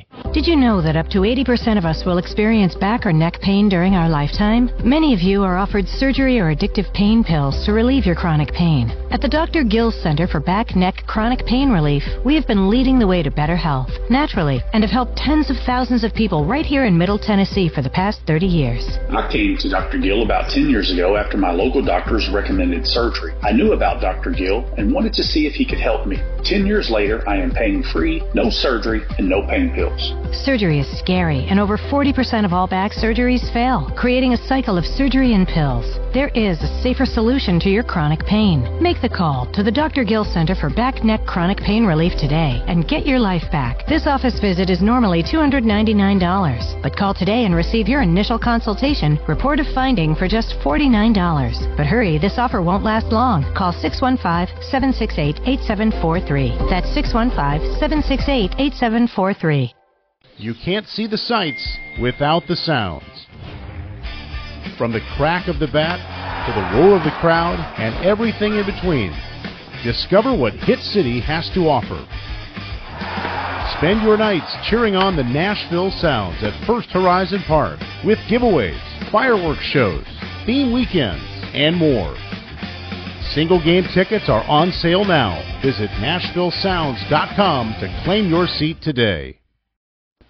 Did you know that up to 80% of us will experience back or neck pain during our lifetime? Many of you are offered surgery or addictive pain pills to relieve your chronic pain. At the Dr. Gill Center for Back Neck Chronic Pain Relief, we have been leading the way to better health, naturally, and have helped tens of thousands of people right here in Middle Tennessee for the past 30 years. I came to Dr. Gill about 10 years ago after my local doctors recommended surgery. I knew about Dr. Gill and wanted to see if he could help me. 10 years later, I am pain free, no surgery, and no pain pills. Surgery is scary, and over 40% of all back surgeries fail, creating a cycle of surgery and pills. There is a safer solution to your chronic pain. Make the call to the Dr. Gill Center for Back Neck Chronic Pain Relief today and get your life back. This office visit is normally $299, but call today and receive your initial consultation, report of finding for just $49. But hurry, this offer won't last long. Call 615 768 8743. That's 615 768 8743. You can't see the sights without the sounds. From the crack of the bat to the roar of the crowd and everything in between, discover what Hit City has to offer. Spend your nights cheering on the Nashville Sounds at First Horizon Park with giveaways, fireworks shows, theme weekends, and more. Single game tickets are on sale now. Visit NashvilleSounds.com to claim your seat today.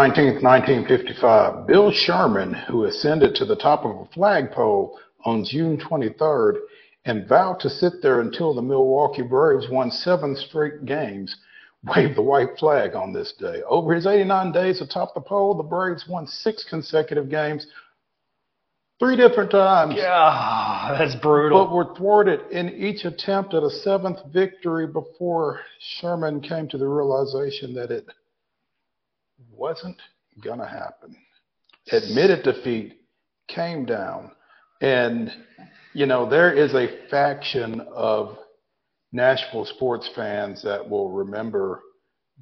19, 1955, Bill Sherman, who ascended to the top of a flagpole on June 23rd and vowed to sit there until the Milwaukee Braves won seven straight games, waved the white flag on this day. Over his 89 days atop the pole, the Braves won six consecutive games, three different times. Yeah, that's brutal. But were thwarted in each attempt at a seventh victory before Sherman came to the realization that it – wasn't going to happen. Admitted defeat, came down. And, you know, there is a faction of Nashville sports fans that will remember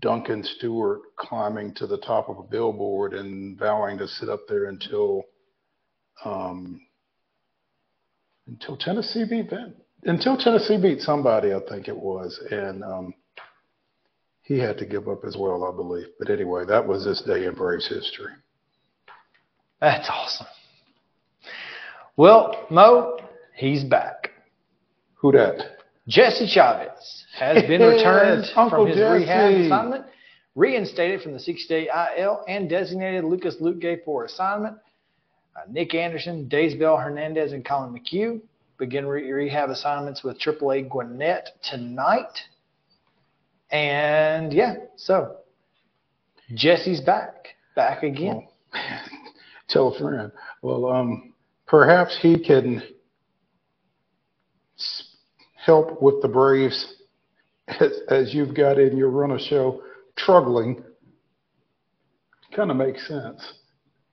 Duncan Stewart climbing to the top of a billboard and vowing to sit up there until um, until Tennessee beat until Tennessee beat somebody, I think it was, and um, he had to give up as well, I believe. But anyway, that was this day in Braves history. That's awesome. Well, Mo, he's back. Who that? Jesse Chavez has been returned Yes, from his Jesse. rehab assignment, reinstated from the 60-day IL, and designated Lucas Luetge for assignment. Uh, Nick Anderson, Daysbel Hernandez, and Collin McHugh begin re- rehab assignments with AAA Gwinnett tonight. And yeah, so Jesse's back, back again. [laughs] Tell a friend. Well, um, perhaps he can help with the Braves as, as you've got in your runner show, struggling. Kind of makes sense.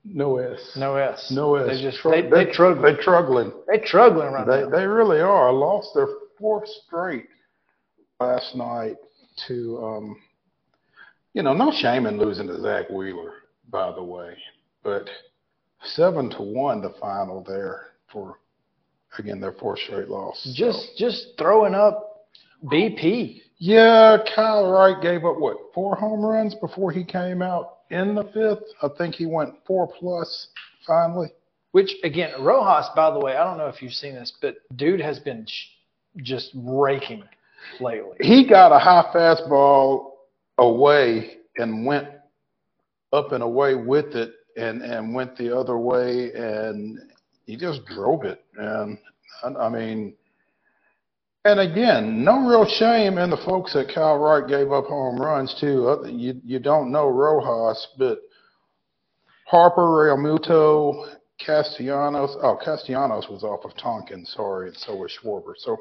No S. No S. No S. They just Tru- they, they, trug- They struggling. they struggling right They, now. they really are. Lost their fourth straight last night to, um, you know, no shame in losing to Zack Wheeler, by the way, but seven to one the final there for again their fourth straight loss. So- Just just throwing up BP. yeah, Kyle Wright gave up what four home runs before he came out in the fifth. I think he went four plus finally. Which again, Rojas, by the way, I don't know if you've seen this, but dude has been sh- just raking lately. he got a high fastball away and went up and away with it and and went the other way and he just drove it and I, mean and again no real shame in the folks that Kyle Wright gave up home runs to Uh, you you don't know Rojas but Harper Realmuto Castellanos oh Castellanos was off of Tonkin sorry and so was Schwarber. So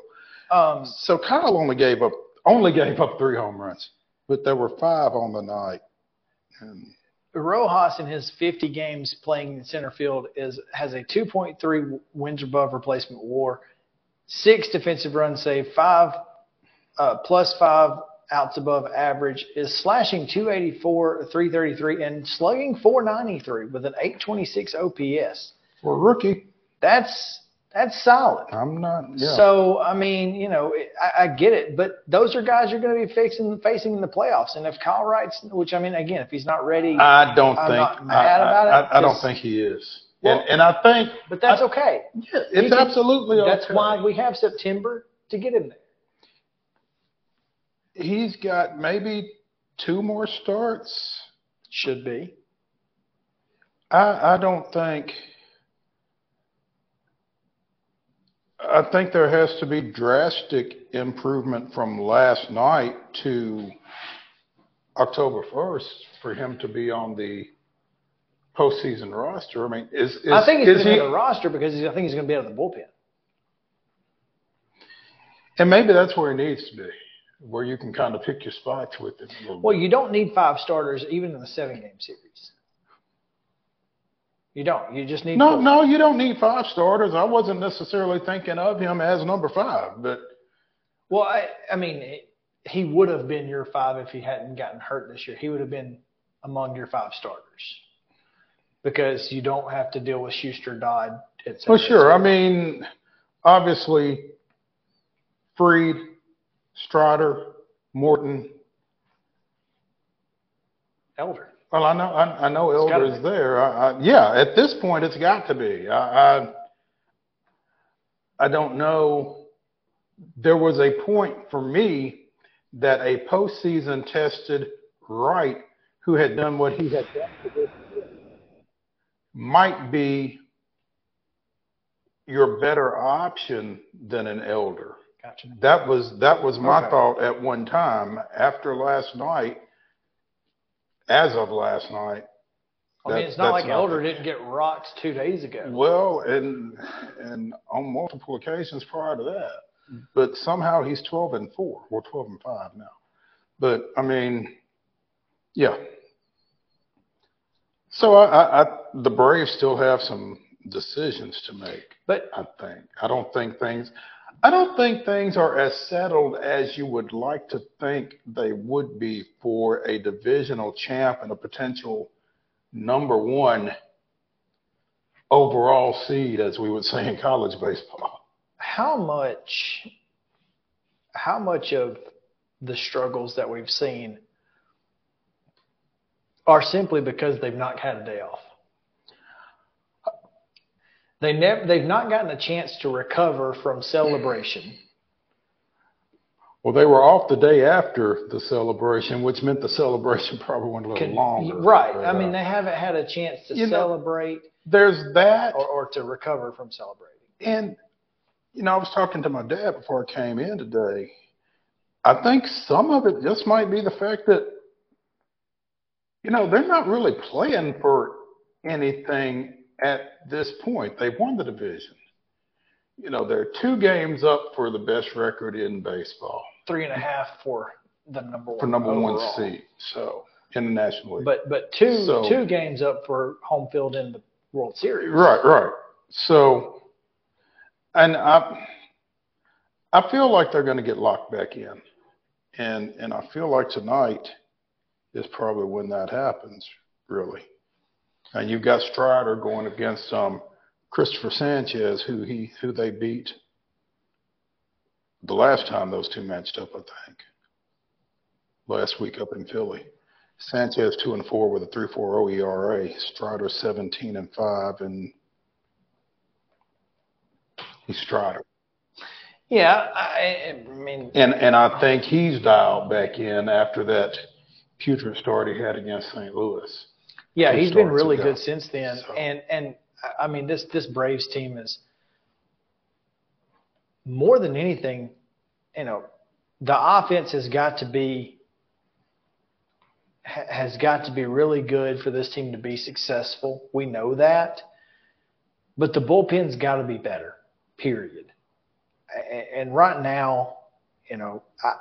Um, so Kyle only gave up only gave up three home runs, but there were five on the night. And Rojas in his 50 games playing in center field is has a 2.3 wins above replacement WAR, six defensive runs saved, five uh, plus five outs above average, is slashing 284, 333, and slugging 493 with an 826 OPS. for a rookie, That's that's solid. I'm not. Yeah. So I mean, you know, I, I get it, but those are guys you're going to be facing facing in the playoffs. And if Kyle Wright's, which I mean, again, if he's not ready, I don't I'm think. not mad I, about it, I, I don't think he is. Well- and, and I think but that's okay. yeah, it's can- absolutely okay. That's why we have September to get him there. he's got maybe two more starts. Should be. I I don't think. I think there has to be drastic improvement from last night to October 1st for him to be on the postseason roster. I mean, is, is I think he's going to be on the roster because I think he's going to be out of the bullpen. and maybe that's where he needs to be, where you can kind of pick your spots with him. Well, bit. you don't need five starters even in the seven game series. You don't. You just need no, four. no, you don't need five starters. I wasn't necessarily thinking of him as number five, but Well, I, I mean, he would have been your five if he hadn't gotten hurt this year. He would have been among your five starters because you don't have to deal with Shuster, Dodd, etc. Well, sure. I mean, obviously, Fried, Strider, Morton. Elder. Well, I know, I, I know It's gotta Elder's there. I, I, yeah, at this point, it's got to be. I, I, I don't know. There was a point for me that a postseason tested Wright, who had done what he had done for this year, might be your better option than an Elder. Gotcha. That was that was my Okay. thought at one time. After last night, as of last night, I mean, that- it's not like Elder didn't get rocked two days ago. Well, and and on multiple occasions prior to that, hmm. but somehow he's twelve and four, or twelve and five now. But I mean, yeah. So I, I, I the Braves still have some decisions to make. But I think. I don't think things I don't think things are as settled as you would like to think they would be for a divisional champ and a potential number one overall seed, as we would say in college baseball. how much how much of the struggles that we've seen are simply because they've not had a day off. They never they've not gotten a chance to recover from celebration. Well, they were off the day after the celebration, which meant the celebration [laughs] probably went a little Can- longer. right. I mean uh, they haven't had a chance to you know, celebrate there's that. or, or to recover from celebrating. And, you know, I was talking to my dad before I came in today. I think some of it just might be the fact that, you know, they're not really playing for anything at this point, They've won the division. You know, they're two games up for the best record in baseball. Three and a half for the number one for number overall. one seed. So in the National League. But but two So- two games up for home field in the World Series. Right, right. So, and I, I feel like they're going to get locked back in, and and I feel like tonight is probably when that happens, really. And you've got Strider going against um Cristopher Sanchez, who he who they beat the last time those two matched up, I think. Last week up in Philly. Sanchez two and four with a three four oh ERA. Strider seventeen and five and he's Strider. Yeah, I, I mean, And and I think he's dialed back in after that putrid start he had against St. Louis. Yeah, he's been really ago. good since then. So- And and I mean, this this Braves team is more than anything, you know, the offense has got to be has got to be really good for this team to be successful. We know that. But the bullpen's got to be better. Period. And right now, you know, I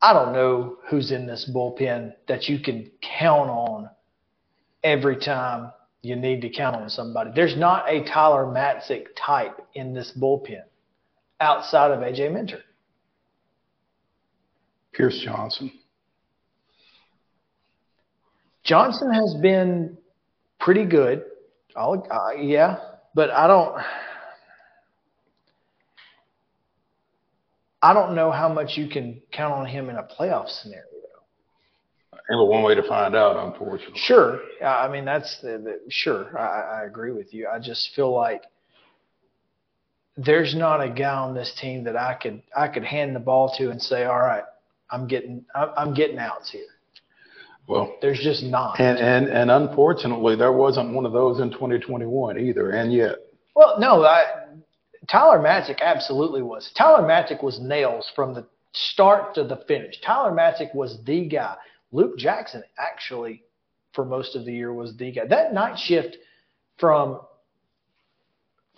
I don't know who's in this bullpen that you can count on every time you need to count on somebody. There's not a Tyler Matzek type in this bullpen outside of AJ Minter. Pierce Johnson. Johnson has been pretty good. I'll, uh, yeah, but I don't. I don't know how much you can count on him in a playoff scenario. And one way to find out, unfortunately. Sure, I mean that's the, the, sure. I, I agree with you. I just feel like there's not a guy on this team that I could I could hand the ball to and say, all right, I'm getting I'm I'm getting outs here. Well, There's just not. and and and unfortunately, there wasn't one of those in 2021 either, and yet. Well, no, I, Tyler Matzek absolutely was. Tyler Matzek was nails from the start to the finish. Tyler Matzek was the guy. Luke Jackson actually, for most of the year, was the guy. That night shift from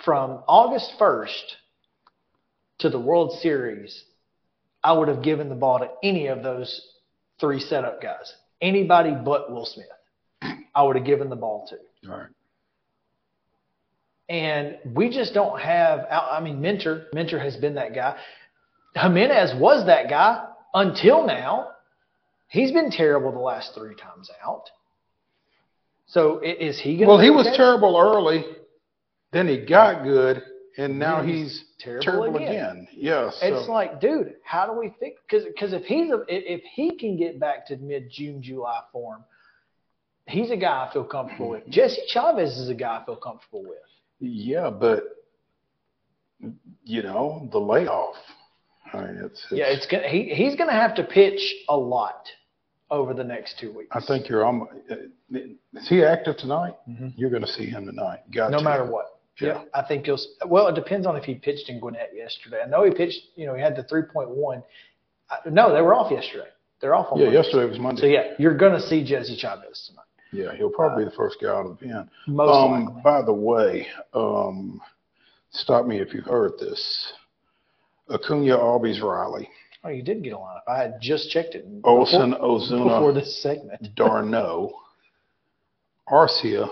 from August first to the World Series, I would have given the ball to any of those three setup guys. Anybody but Will Smith, I would have given the ball to. All right. And we just don't have. I mean, Minter, Minter has been that guy. Jimenez was that guy until now. He's been terrible the last three times out. So is he going? Well, he was terrible early, then he got good, and now he's he's terrible terrible, again. again. Yes. It's like, dude, how do we fix? Because because if he's a, if he can get back to mid June July form, he's a guy I feel comfortable with. Jesse Chavez is a guy I feel comfortable with. yeah, but you know the layoff. I mean, it's, it's Yeah, it's gonna he he's gonna have to pitch a lot over the next two weeks. I think you're almost. Is he active tonight? Mhm. You're going to see him tonight. Got no to. matter what. Yeah. I think you'll. Well, it depends on if he pitched in Gwinnett yesterday. I know he pitched. You know, he had the three point one. No, they were off yesterday. They're off on. Yeah, Monday. yesterday was Monday. So yeah, you're gonna see Jesse Chavez tonight. Yeah, he'll probably be the first guy out of the pen. Most um, likely. by the way, um, stop me if you've heard this. Acuna, Albies, Riley, Oh, you did get a lineup. I had just checked it Olson, before, Ozuna, before this segment. d'Arnaud, Arcia,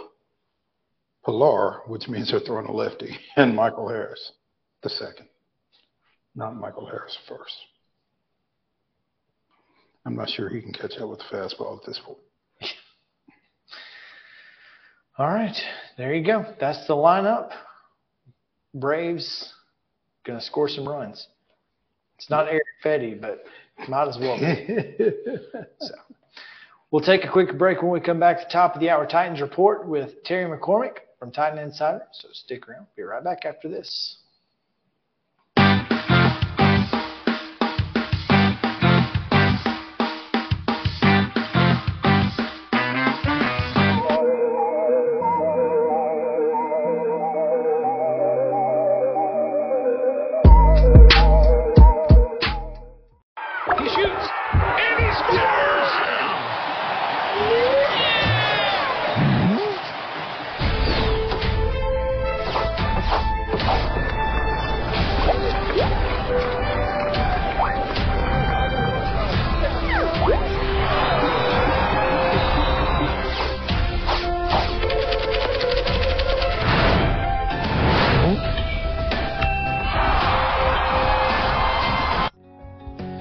Pillar, which means they're throwing a lefty, and Michael Harris, the second. Not Michael Harris first. I'm not sure he can catch up with the fastball at this point. [laughs] All right, there you go. That's the lineup. Braves gonna score some runs. It's not Eric Fetty, but might as well. be. [laughs] So, we'll take a quick break when we come back to top of the hour Titans report with Terry McCormick from Titan Insider. So stick around. Be right back after this.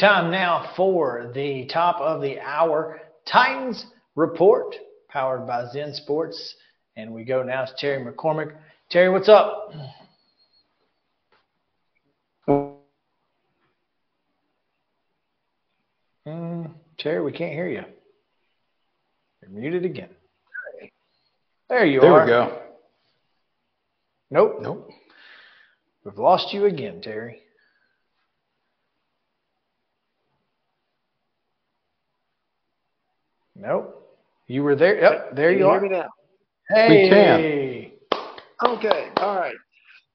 Time now for the top of the hour Titans report, powered by Zen Sports. And we go now to Terry McCormick. Terry, what's up? Mm, Terry, we can't hear you. You're muted again. There you There are. There we go. Nope. Nope. We've lost you again, Terry. Nope. You were there. Yep, there you you are. hear me now? Hey. can. Okay, all right.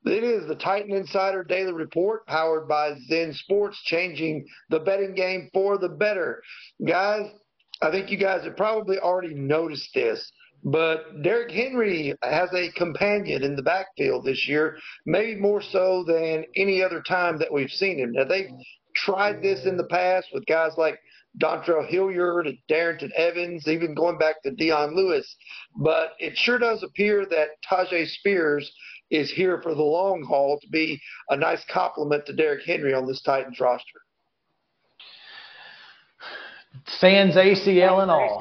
It is the Titan Insider Daily Report powered by Zen Sports, changing the betting game for the better. Guys, I think you guys have probably already noticed this, but Derrick Henry has a companion in the backfield this year, maybe more so than any other time that we've seen him. Now, they've tried this in the past with guys like Dontrell Hilliard and Darrynton Evans, even going back to Dion Lewis. But it sure does appear that Tyjae Spears is here for the long haul to be a nice compliment to Derrick Henry on this Titans roster. Sans ACL and all.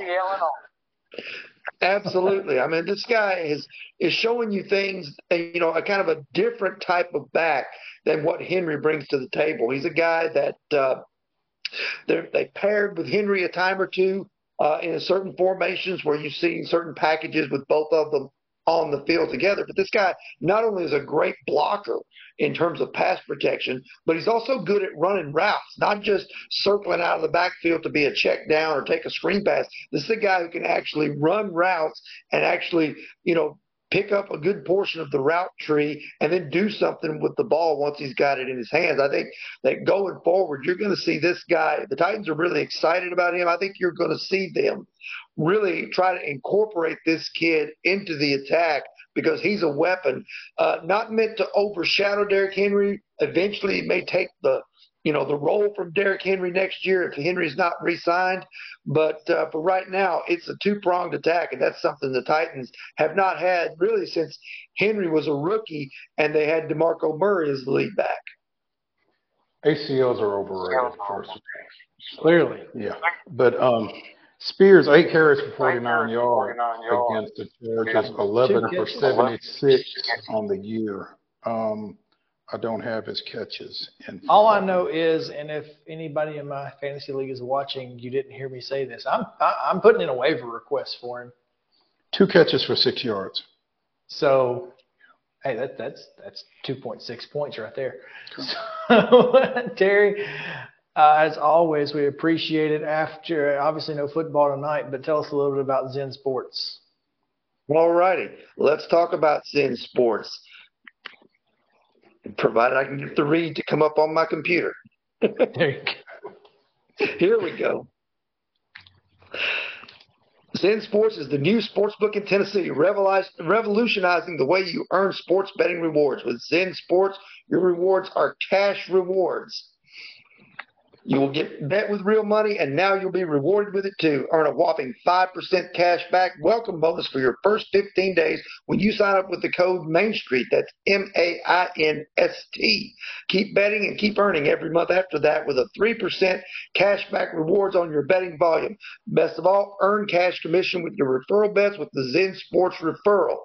Absolutely. I mean, this guy is is showing you things, you know, a kind of a different type of back than what Henry brings to the table. He's a guy that uh, they're- they paired with Henry a time or two uh, in certain formations where you've seen certain packages with both of them on the field together. But this guy not only is a great blocker in terms of pass protection, but he's also good at running routes, not just circling out of the backfield to be a check down or take a screen pass. This is a guy who can actually run routes and actually, you know, pick up a good portion of the route tree and then do something with the ball once he's got it in his hands. I think that going forward, you're going to see this guy. The Titans are really excited about him. I think you're going to see them really try to incorporate this kid into the attack because he's a weapon, uh, not meant to overshadow Derrick Henry. Eventually, it may take the you know the role from Derrick Henry next year if Henry's not re-signed. But uh, for right now, it's a two-pronged attack, and that's something the Titans have not had really since Henry was a rookie and they had DeMarco Murray as the lead back. ACLs are overrated. First. Clearly. Yeah. But um, Spears, eight carries for 49 yards against the Chargers, 11 for 76 on the year. Um, I don't have his catches. In All I know is, and if anybody in my fantasy league is watching, you didn't hear me say this. I'm I, I'm putting in a waiver request for him. Two catches for six yards. So, hey, that that's that's 2.6 points right there. So, [laughs] Terry, uh, as always, we appreciate it. After obviously no football tonight, but tell us a little bit about Zen Sports. All righty, let's talk about Zen Sports. Provided I can get the read to come up on my computer. [laughs] There you go. Here we go. Zen Sports is the new sports book in Tennessee, revolutionizing the way you earn sports betting rewards. With Zen Sports, your rewards are cash rewards. You will get bet with real money, and now you'll be rewarded with it too. Earn a whopping 5% cash back welcome bonus for your first 15 days when you sign up with the code Main Street. That's M A I N S T. Keep betting and keep earning every month after that with a 3% cash back rewards on your betting volume. Best of all, earn cash commission with your referral bets with the Zen Sports referral.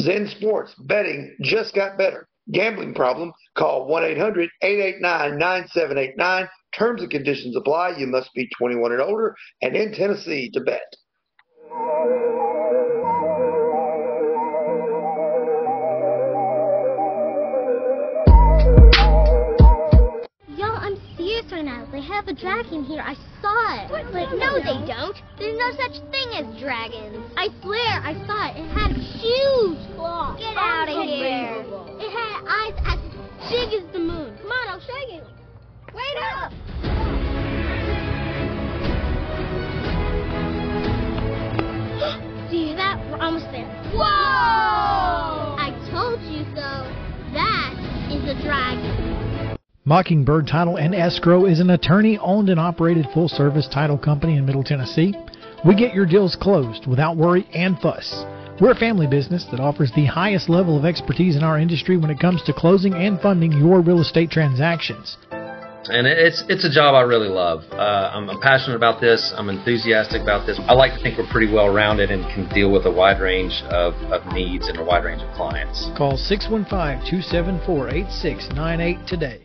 Zen Sports betting just got better. Gambling problem? Call 1 800 889 9789. Terms and conditions apply. You must be 21 and older and in Tennessee to bet. Have a dragon here. I saw it. What? But No, they don't. There's no such thing as dragons. I swear, I saw it. It had huge claws. Get out of here. It had eyes as big as the moon. Come on, I'll show you. Wait up. [gasps] See that? We're almost there. Whoa! I told you so. That is a dragon. Mockingbird Title and Escrow is an attorney owned and operated full service title company in Middle Tennessee. We get your deals closed without worry and fuss. We're a family business that offers the highest level of expertise in our industry when it comes to closing and funding your real estate transactions. and it's it's a job I really love. Uh, I'm, I'm passionate about this. I'm enthusiastic about this. I like to think we're pretty well rounded and can deal with a wide range of, of needs and a wide range of clients. Call 615 274 8698 today.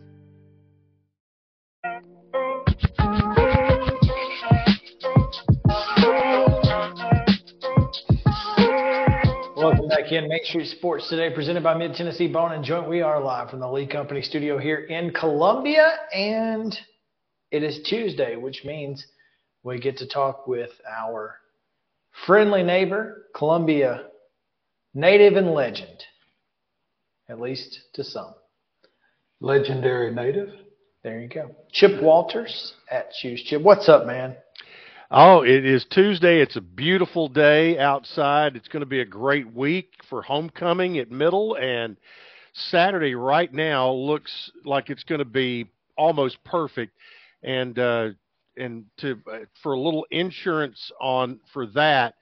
In Main Street Sports today, presented by Mid Tennessee Bone and Joint. We are live from the Lee Company studio here in Columbia, and it is Tuesday, which means we get to talk with our friendly neighbor, Columbia native and legend, at least to some. Legendary native. There you go. Chip Walker at Choose Chip. What's up, man? Oh, it is Tuesday. It's a beautiful day outside. It's going to be a great week for homecoming at Middle, and Saturday right now looks like it's going to be almost perfect. And uh, and to for a little insurance on for that,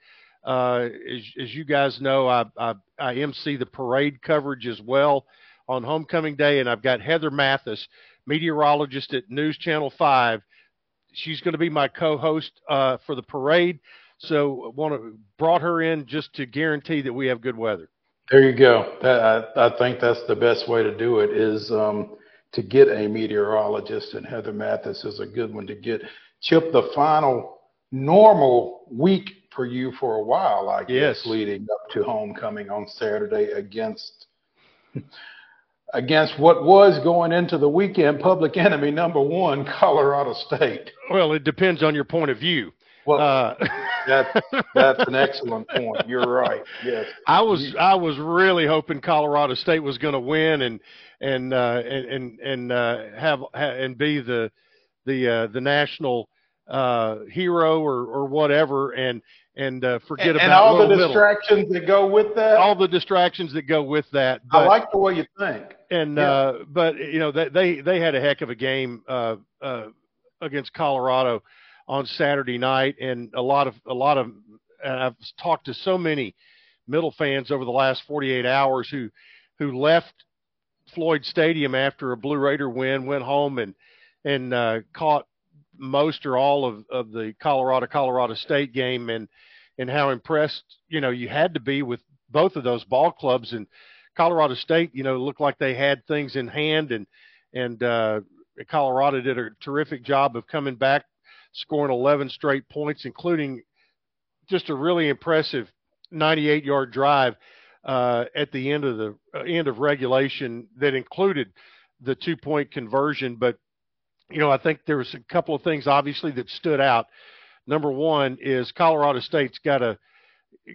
uh, as, as you guys know, I, I I MC the parade coverage as well on homecoming day, and I've got Heather Mathis, meteorologist at News Channel Five she's going to be my co-host uh, for the parade. So want to brought her in just to guarantee that we have good weather. There you go. That, I, I think that's the best way to do it is um, to get a meteorologist, and Heather Mathis is a good one to get. Chip, the final normal week for you for a while, I guess, Yes. leading up to homecoming on Saturday against against what was going into the weekend public enemy number one, Colorado State. Well, it depends on your point of view. Well, uh, that's that's an [laughs] excellent point. You're right. Yes. I was I was really hoping Colorado State was going to win and and uh, and and, uh, have ha, and be the the uh, the national uh, hero or or whatever and and uh, forget And, about and all the Middle. distractions that go with that. all the distractions that go with that. I like the way you think. And Yeah. uh, but you know they they had a heck of a game uh, uh, against Colorado on Saturday night, and a lot of a lot of and I've talked to so many middle fans over the last 48 hours who who left Floyd Stadium after a Blue Raider win, went home and and uh, caught most or all of, of the Colorado Colorado State game. And and how impressed you know you had to be with both of those ball clubs. And Colorado State you know looked like they had things in hand and and uh, Colorado did a terrific job of coming back scoring 11 straight points including just a really impressive 98 yard drive uh, at the end of the uh, end of regulation that included the two point conversion but you know, I think there was a couple of things obviously that stood out. Number one is Colorado State's got a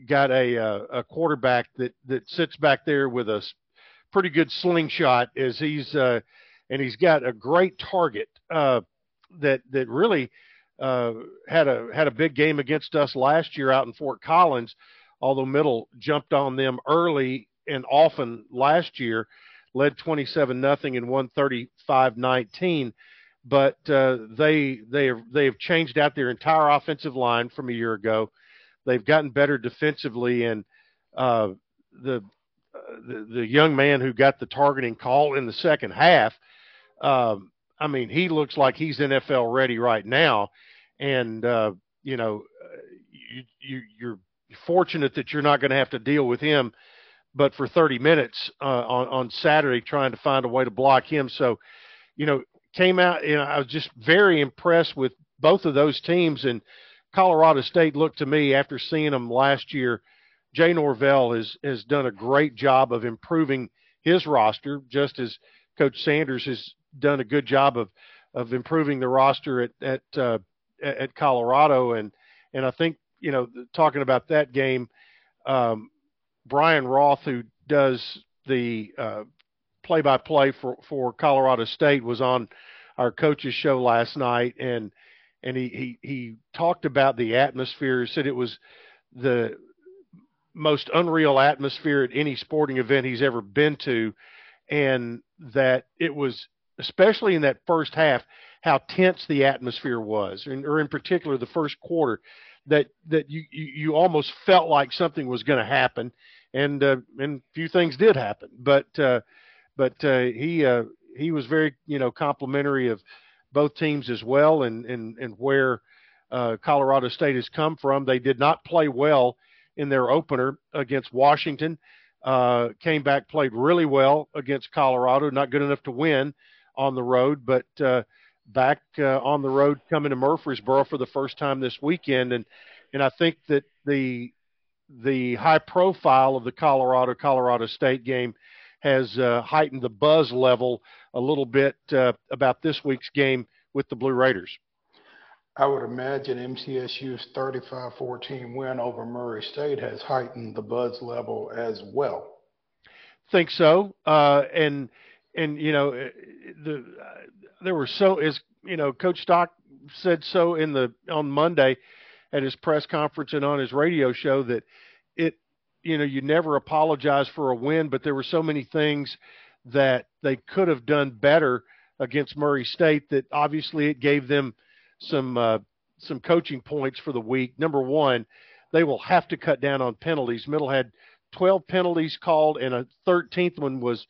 got a uh, a quarterback that that sits back there with a pretty good slingshot as he's uh, and he's got a great target uh, that that really uh, had a had a big game against us last year out in Fort Collins. Although Middle jumped on them early and often last year, led 27 nothing and won 35-19 but uh, they they have they have changed out their entire offensive line from a year ago. They've gotten better defensively, and uh, the, uh, the the young man who got the targeting call in the second half, um, I mean, he looks like he's NFL ready right now, and uh, you know, you, you you're fortunate that you're not going to have to deal with him, but for 30 minutes uh, on on Saturday trying to find a way to block him. So, you know, came out. You know, I was just very impressed with both of those teams, and Colorado State looked to me after seeing them last year. Jay Norvell has has done a great job of improving his roster, just as Coach Sanders has done a good job of of improving the roster at at uh, at Colorado, and and I think you know talking about that game, um, Brian Roth, who does the uh, play-by-play for for Colorado State, was on our coaches show last night, and and he he he talked about the atmosphere. Said it was the most unreal atmosphere at any sporting event he's ever been to, and that it was especially in that first half how tense the atmosphere was, or in particular the first quarter, that that you you almost felt like something was going to happen, and uh, and few things did happen, but uh, but uh, he uh, he was very you know complimentary of both teams as well, and and and where uh, Colorado State has come from. They did not play well in their opener against Washington. Uh, came back, played really well against Colorado. Not good enough to win on the road, but uh, back uh, on the road coming to Murfreesboro for the first time this weekend. And and I think that the the high profile of the Colorado Colorado State game has uh, heightened the buzz level a little bit uh, about this week's game with the Blue Raiders. I would imagine MTSU's 35-14 win over Murray State has heightened the buzz level as well. Think so, uh, and and you know uh, the uh, there were so as you know Coach Stock said so in the on Monday at his press conference and on his radio show that you know you never apologize for a win, but there were so many things that they could have done better against Murray State that obviously it gave them some uh, some coaching points for the week. Number one, they will have to cut down on penalties. Middle had 12 penalties called, and a 13th one was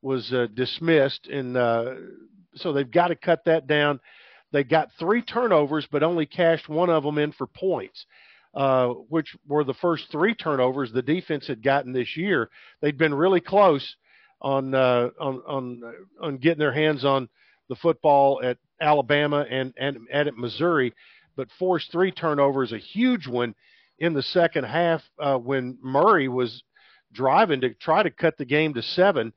was uh, dismissed, and uh, so they've got to cut that down. They got three turnovers, but only cashed one of them in for points, uh, which were the first three turnovers the defense had gotten this year. They'd been really close on uh, on on on getting their hands on the football at Alabama and, and, at Missouri, but forced three turnovers, a huge one in the second half uh, when Murray was driving to try to cut the game to seven,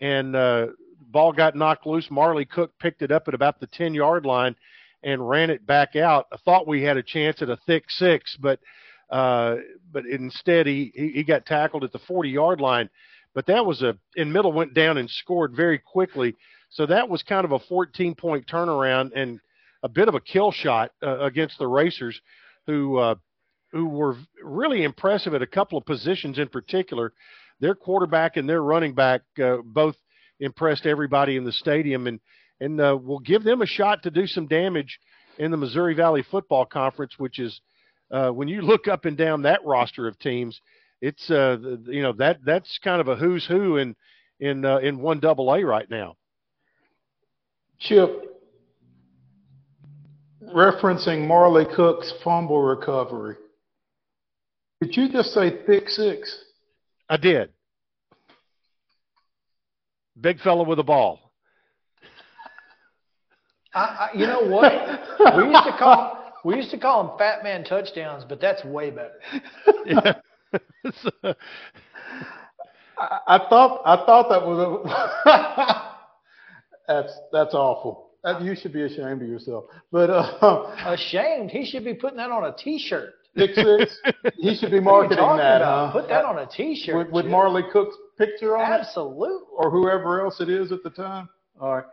and uh, ball got knocked loose. Marley Cook picked it up at about the 10 yard line and ran it back out. I thought we had a chance at a thick six, but uh, but instead he, he got tackled at the 40 yard line. But that was a and middle went down and scored very quickly so that was kind of a 14 point turnaround and a bit of a kill shot uh, against the Racers, who uh, who were really impressive at a couple of positions in particular. Their quarterback and their running back uh, both impressed everybody in the stadium, and and uh, will give them a shot to do some damage in the Missouri Valley Football Conference, which is uh, when you look up and down that roster of teams, it's uh, you know that that's kind of a who's who in in uh, in one double A right now. Chip, referencing Marley Cook's fumble recovery, did you just say thick six? I did. Big fella with a ball. I, I, you know what? we used to call we used to call them fat man touchdowns, but that's way better. yeah. [laughs] I, I thought I thought that was a [laughs] that's that's awful. That, you should be ashamed of yourself. But uh, [laughs] ashamed? He should be putting that on a T-shirt. Six six. He should be marketing that. Huh? Put that on a T-shirt with, with Marley Cook's picture on Absolutely. it. Absolutely. Or whoever else it is at the time. All right.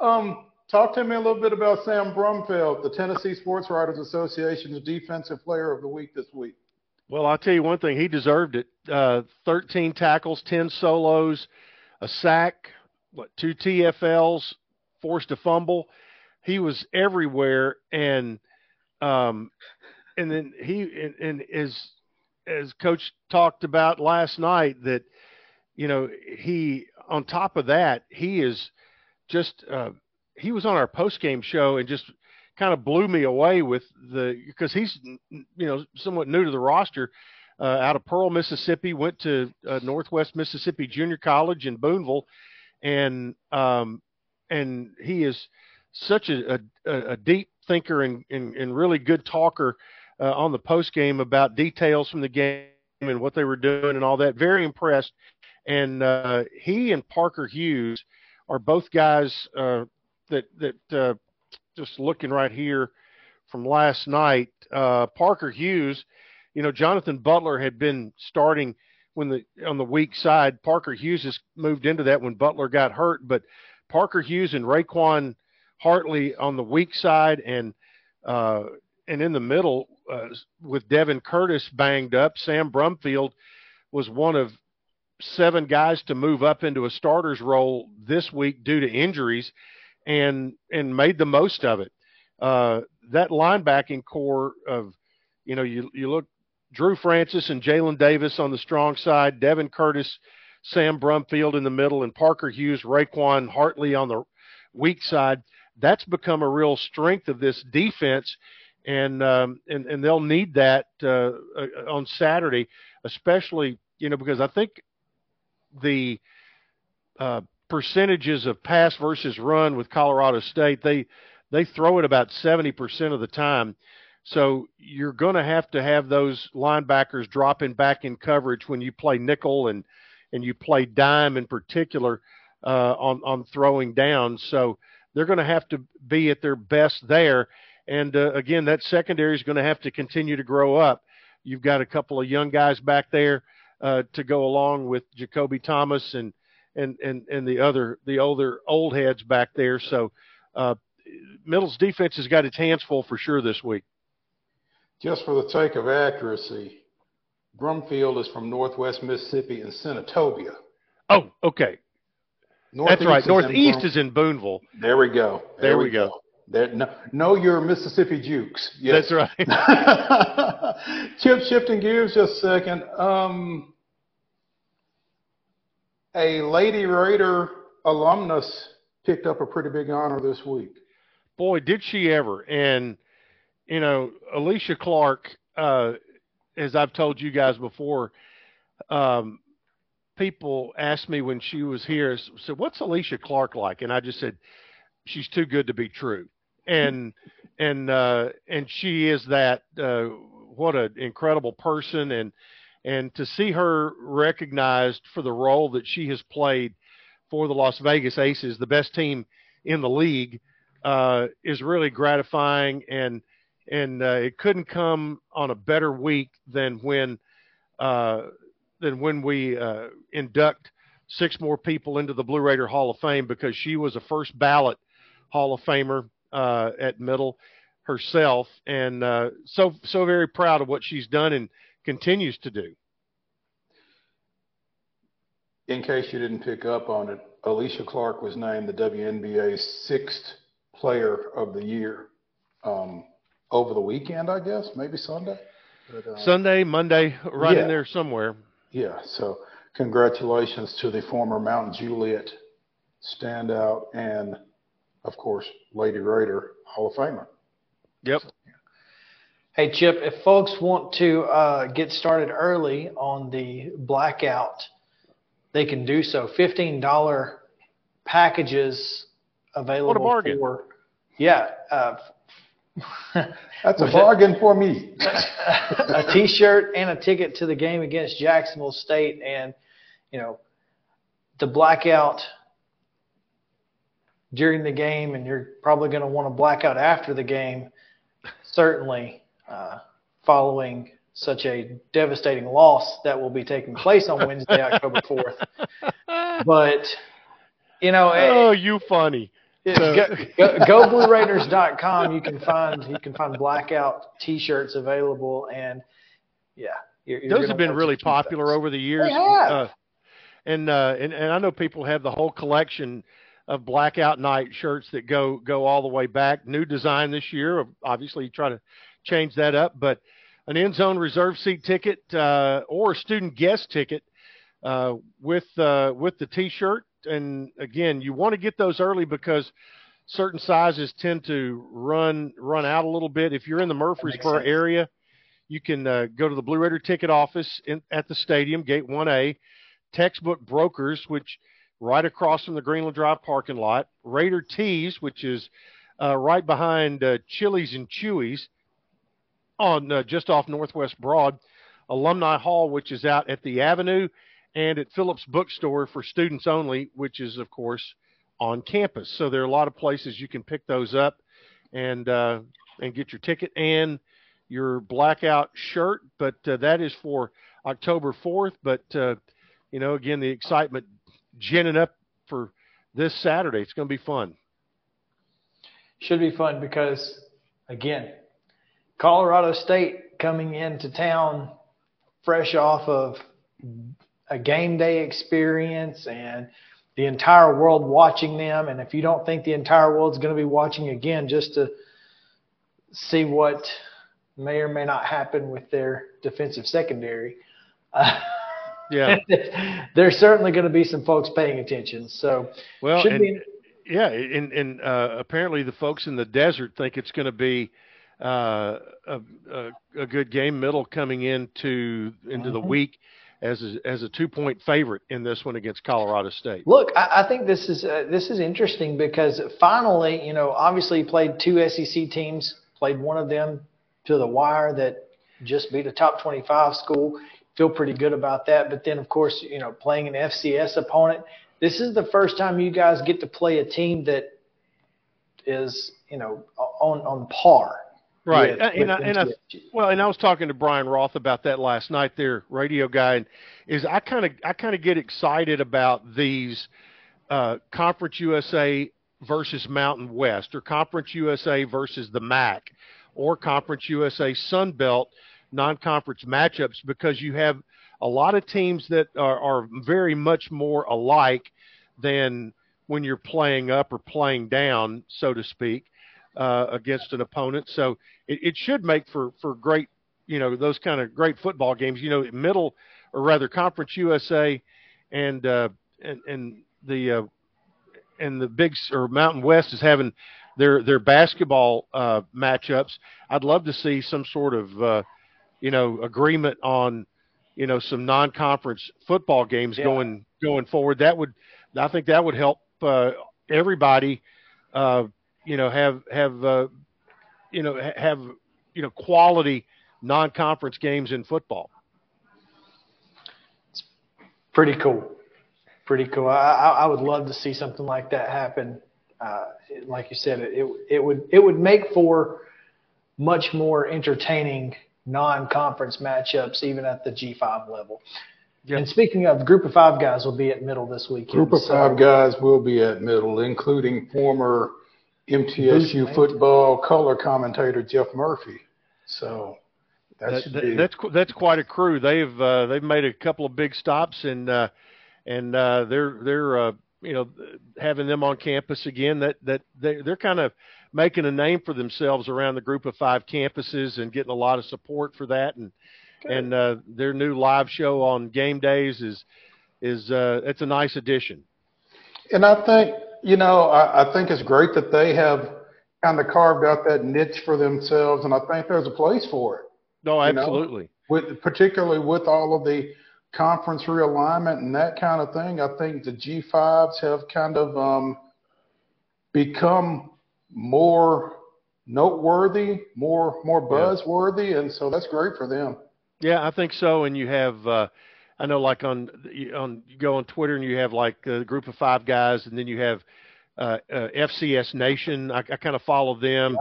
Um, talk to me a little bit about Sam Brumfield, the Tennessee Sports Writers Association's Defensive Player of the Week this week. Well, I'll tell you one thing. He deserved it. Uh, 13 tackles, 10 solos, a sack, what two TFLs, forced a fumble. He was everywhere, and um, and then he and, and as as Coach talked about last night that you know he on top of that he is just uh, he was on our post game show and just kind of blew me away with the because he's you know somewhat new to the roster. Uh, out of Pearl, Mississippi, went to uh, Northwest Mississippi Junior College in Booneville, and um, and he is such a, a, a deep thinker and, and, and really good talker uh, on the post game about details from the game and what they were doing and all that. Very impressed. And uh, he and Parker Hughes are both guys uh, that that uh, just looking right here from last night. Uh, Parker Hughes, you know, Jonathan Butler had been starting when the on the weak side. Parker Hughes has moved into that when Butler got hurt, but Parker Hughes and Raquan Hartley on the weak side and uh, and in the middle uh, with Devin Curtis banged up. Sam Brumfield was one of seven guys to move up into a starter's role this week due to injuries, and and made the most of it. Uh, that linebacking core of, you know, you you look Drew Francis and Jalen Davis on the strong side, Devin Curtis, Sam Brumfield in the middle, and Parker Hughes, Raquan Hartley on the weak side. That's become a real strength of this defense and um, and and they'll need that uh, uh, on Saturday, especially you know because I think the uh, percentages of pass versus run with Colorado State they they throw it about seventy percent of the time. So you're going to have to have those linebackers dropping back in coverage when you play nickel and and you play dime in particular uh, on on throwing down. So they're going to have to be at their best there. And uh, again, that secondary is going to have to continue to grow up. You've got a couple of young guys back there uh, to go along with Jacoby Thomas and and and and the other the older old heads back there. So uh, Middle's defense has got its hands full for sure this week. Just for the sake of accuracy, Brumfield is from Northwest Mississippi in Senatobia. Oh, okay. Northeast That's right. is Northeast in is in Booneville. There we go. There, we go. There, no, know your Mississippi Jukes. Yes. That's right. [laughs] Chip, shifting gears just a second. Um, a Lady Raider alumnus picked up a pretty big honor this week. Boy, did she ever! And you know, Alysha Clark, uh, as I've told you guys before, um, people asked me when she was here, said, "What's Alysha Clark like?" And I just said, "She's too good to be true." And and uh, and she is that. Uh, what an incredible person, and and to see her recognized for the role that she has played for the Las Vegas Aces, the best team in the league, uh, is really gratifying. And and uh, it couldn't come on a better week than when uh, than when we uh, induct six more people into the Blue Raider Hall of Fame because she was a first ballot Hall of Famer uh, at Middle herself, and uh, so so very proud of what she's done and continues to do. In case you didn't pick up on it, Alysha Clark was named the WNBA's sixth Player of the Year um, over the weekend, I guess, maybe Sunday. But, uh, Sunday, Monday, right yeah. in there somewhere. Yeah. So congratulations to the former Mount Juliet standout and, of course, Lady Raider Hall of Famer. Yep. Hey, Chip, if folks want to uh, get started early on the blackout, they can do so. $15 packages available What a bargain. for. Yeah. Uh, [laughs] That's a bargain for me. [laughs] a T-shirt and a ticket to the game against Jacksonville State, and you know the blackout during the game, and you're probably going to want to blackout after the game. Certainly, uh, following such a devastating loss that will be taking place on Wednesday, October [laughs] fourth. But you know, Oh, you funny. go, go, go BlueRaiders.com. You can find you can find blackout T-shirts available, and yeah, you're, you're Those have been really popular over the years. They have. Uh, and, uh, and and I know people have the whole collection of blackout night shirts that go go all the way back. New design this year. Obviously, you try to change that up, but an end zone reserve seat ticket uh, or a student guest ticket uh, with uh, with the T-shirt. And again, you want to get those early because certain sizes tend to run run out a little bit. If you're in the Murfreesboro area, you can uh, go to the Blue Raider ticket office in, at the stadium, Gate 1A. Textbook Brokers, which right across from the Greenland Drive parking lot. Raider Tees, which is uh, right behind uh, Chili's and Chuy's on uh, just off Northwest Broad. Alumni Hall, which is out at the Avenue, and at Phillips Bookstore for students only, which is of course on campus. So there are a lot of places you can pick those up and uh, and get your ticket and your blackout shirt. But uh, that is for October 4th. But uh, you know, again, the excitement ginning up for this Saturday. It's going to be fun. Should be fun because, again, Colorado State coming into town fresh off of a game day experience and the entire world watching them. And if you don't think the entire world's going to be watching again just to see what may or may not happen with their defensive secondary, uh, [laughs] Yeah. there's certainly going to be some folks paying attention. So, Well, and, be yeah, and and uh, apparently the folks in the desert think it's going to be uh, a, a a good game. Middle coming into into the Mhm. week as a, as a two point favorite in this one against Colorado State. Look, I, I think this is uh, this is interesting because finally, you know, obviously he played two SEC teams, played one of them to the wire that just beat a top 25 school. Feel pretty good about that. But then, of course, you know, playing an FCS opponent, this is the first time you guys get to play a team that is, you know, on on par. Right, with- and, I, and I, well, and I was talking to Brian Roth about that last night. Their radio guy, and is I kind of I kind of get excited about these uh, Conference USA versus Mountain West, or Conference USA versus the MAC, or Conference USA Sun Belt non-conference matchups because you have a lot of teams that are, are very much more alike than when you're playing up or playing down, so to speak uh, against an opponent. So it, it should make for for great, you know, those kind of great football games. You know, middle or rather Conference USA and uh, and and the uh, and the Big or Mountain West is having their their basketball uh, matchups. I'd love to see some sort of uh, you know agreement on you know some non-conference football games Yeah. going going forward. That would I think that would help uh, everybody. Uh, you know have have uh, you know have you know quality non-conference games in football. It's Pretty cool. Pretty cool. I, I I would love to see something like that happen. Uh, like you said, it, it it would it would make for much more entertaining non-conference matchups, even at the G5 level. And speaking of, group of five guys will be at middle this weekend. Group of so- five guys will be at middle, including former MTSU football color commentator Jeff Murphy. So that, That- that- be that's that's quite a crew. They've uh, they've made a couple of big stops and uh, and uh, they're they're uh, you know having them on campus again. That that they they're kind of making a name for themselves around the group of five campuses and getting a lot of support for that. And and uh, their new live show on game days is is uh, it's a nice addition. And I think, you know, I, I think it's great that they have kind of carved out that niche for themselves, and I think there's a place for it. No, you know, absolutely. with particularly with all of the conference realignment and that kind of thing, I think the G5s have kind of um, become more noteworthy, more more buzzworthy, and so that's great for them. Yeah, I think so. And you have, uh, I know, like on on you go on Twitter and you have like a group of five guys, and then you have uh, uh, FCS Nation. I, I kind of follow them,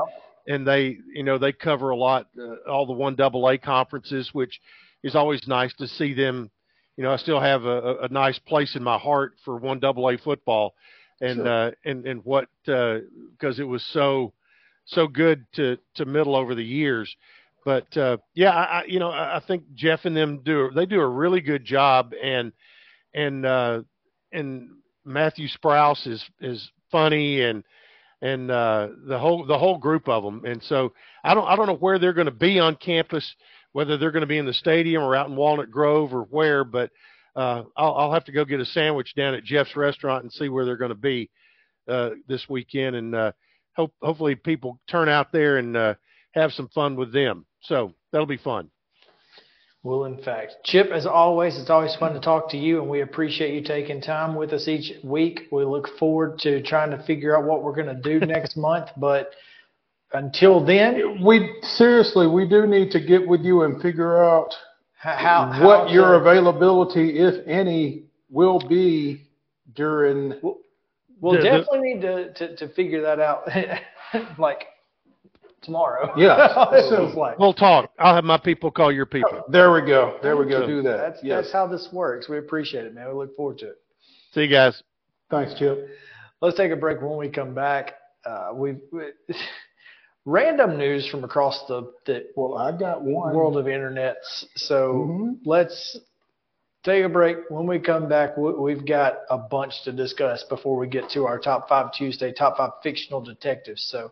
and they, you know, they cover a lot, uh, all the one double A conferences, which is always nice to see them. You know, I still have a, a- nice place in my heart for one double A football, and Sure. uh, and and what because it was so so good to to middle over the years. But uh, yeah, I, you know I I think Jeff and them do they do a really good job, and and uh, and Matthew Sprouse is is funny and and uh, the whole the whole group of them. And so I don't I don't know where they're going to be on campus, whether they're going to be in the stadium or out in Walnut Grove or where. But uh, I'll, I'll have to go get a sandwich down at Jeff's restaurant and see where they're going to be uh, this weekend, and uh, hope hopefully people turn out there and uh, have some fun with them. So that'll be fun. Well, in fact, Chip, as always, it's always fun to talk to you, and we appreciate you taking time with us each week. We look forward to trying to figure out what we're going to do [laughs] next month, but until then, we seriously we do need to get with you and figure out how, how what your to, availability, if any, will be during. We'll the, definitely need to, to, to figure that out, [laughs] like tomorrow. Yeah, [laughs] so, like. we'll talk. I'll have my people call your people. There we go. There we go. So, do that. That's yes. that's how this works. We appreciate it, man. We look forward to it. See you guys. Thanks, Chip. Let's take a break. When we come back, uh, we've. We, [laughs] random news from across the, the well, I got one world of internets. So mm-hmm. let's take a break. When we come back, we've got a bunch to discuss before we get to our top five Tuesday, top five fictional detectives. So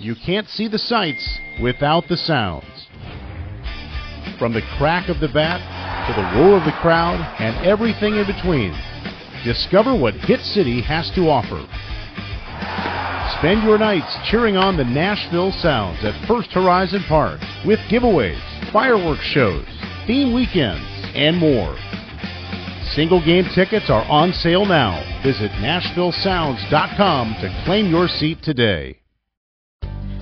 You can't see the sights without the sounds. From the crack of the bat to the roar of the crowd and everything in between, discover what Hit City has to offer. Spend your nights cheering on the Nashville Sounds at First Horizon Park with giveaways, fireworks shows, theme weekends, and more. Single game tickets are on sale now. Visit NashvilleSounds.com to claim your seat today.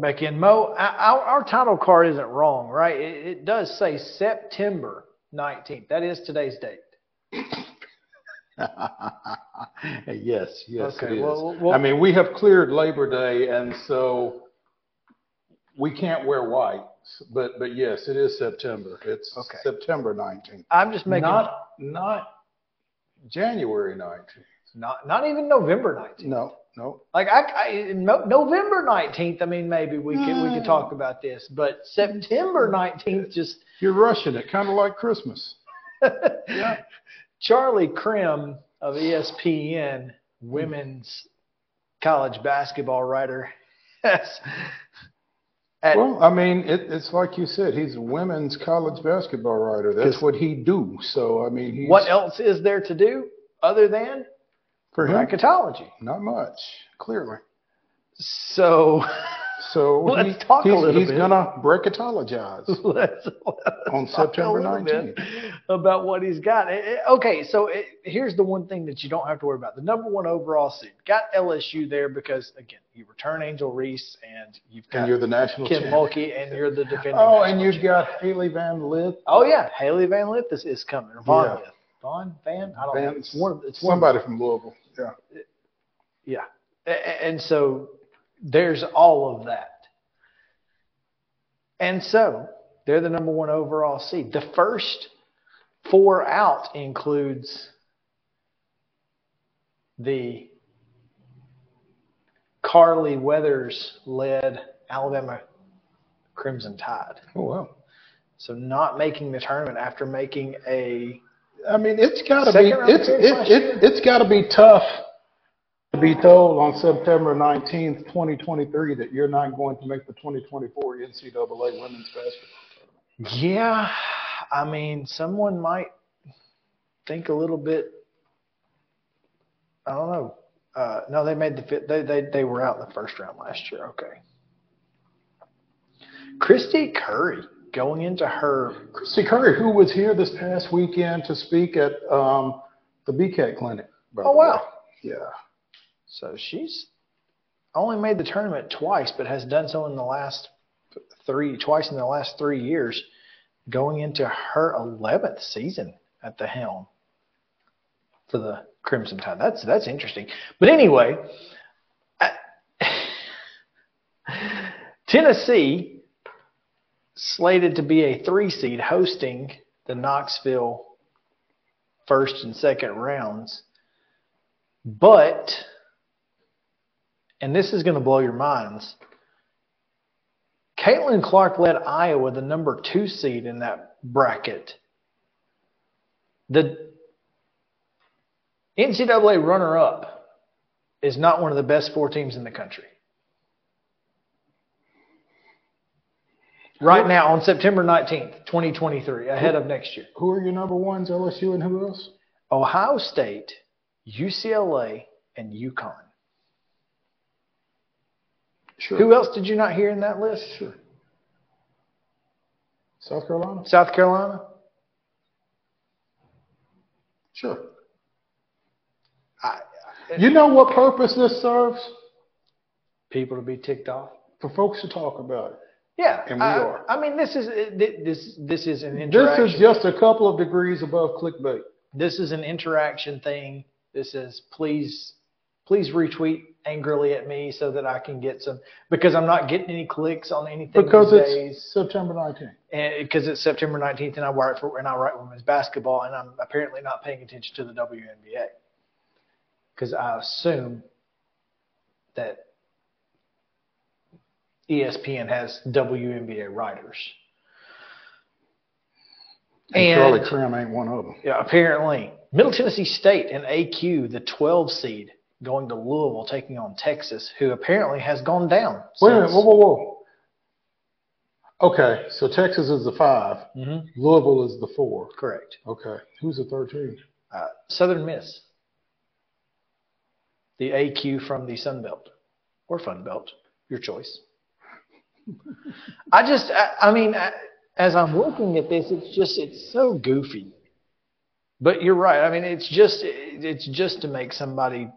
Back in, Mo. Our, our title card isn't wrong, right? It, it, does say September 19th. That is today's date. [laughs] yes, yes, okay, it is. Well, well, I mean, we have cleared Labor Day, and so we can't wear white. But but yes, it is September. It's okay. September 19th. I'm just making not not January 19th. Not not even November 19th. No. No. Like I, I no, November nineteenth. I mean, maybe we could we could talk about this, but September nineteenth just you're rushing it, kind of like Christmas. yeah. [laughs] Charlie Creme of ESPN, women's college basketball writer, Yes. At, Well, I mean, it, it's like you said, he's a women's college basketball writer. That's what he do. So I mean, he's what else is there to do other than for him? bracketology? Not much, clearly. So So [laughs] Let's he- talk a he's, little he's bit. gonna bracketologize [laughs] let's, on let's talk September 19th. about what he's got. Eh, eh, Okay, so it, here's the one thing that you don't have to worry about: the number one overall seed. Got LSU there because again, you return Angel Reese, and you've got And you're the national Kim. Mulkey, and you're the defending. Oh, and you've champion. got Hailey Van Lith. Oh yeah, Hailey Van Lith is, is coming. Von Yeah. Lith. Von Van. I don't know. It's one. It's one. somebody from Louisville. Yeah. Yeah. And so there's all of that. And so they're the number one overall seed. The first four out includes the Carly Weathers led Alabama Crimson Tide. Oh wow. So not making the tournament after making a I mean, it's got to be it's it, it, it's got to be tough to be told on September 19th, 2023, that you're not going to make the 2024 NCAA women's basketball. Tournament. Yeah, I mean, someone might think a little bit. I don't know. Uh, no, they made the fit. They, they they were out in the first round last year. Okay. Kristy Curry going into her. Kristy Curry, who was here this past weekend to speak at um, the BCAT clinic. Oh wow! Yeah. So she's only made the tournament twice, but has done so in the last three twice in the last three years, going into her eleventh season at the helm for the Crimson Tide. That's that's interesting. But anyway, I, [sighs] Tennessee slated to be a three seed hosting the Knoxville first and second rounds, but and this is going to blow your minds. Caitlin Clark led Iowa, the number two seed in that bracket. The NCAA runner up is not one of the best four teams in the country. Right now, on September 19th, 2023, ahead of next year. Who are your number ones? LSU and who else? Ohio State, UCLA, and UConn. Sure. Who else did you not hear in that list? Sure. South Carolina? South Carolina? Sure. I, You know what purpose this serves? people to be ticked off. For folks to talk about it. Yeah, And we I, are. I mean, this is uh, this this is an interaction. This is just a couple of degrees above clickbait. this is an interaction thing. This is please please retweet angrily at me so that I can get some because I'm not getting any clicks on anything Because it's days. September 19th. and because it's September 19th and I write for and I write women's basketball and I'm apparently not paying attention to the WNBA because I assume that ESPN has WNBA writers. And, Charlie And- Creme ain't one of them. Yeah, apparently. Middle Tennessee State and AQ, the 12 seed, going to Louisville, taking on Texas, who apparently has gone down. Wait a minute. Whoa, whoa, whoa. Okay, so Texas is the 5 Mhm. Louisville is the four. Correct. Okay, who's the third team? Uh, Southern Miss, the AQ from the Sun Belt or Fun Belt, your choice. I just, I, I mean, I, as I'm looking at this, it's just, it's so goofy. But you're right. I mean, it's just, it's just to make somebody.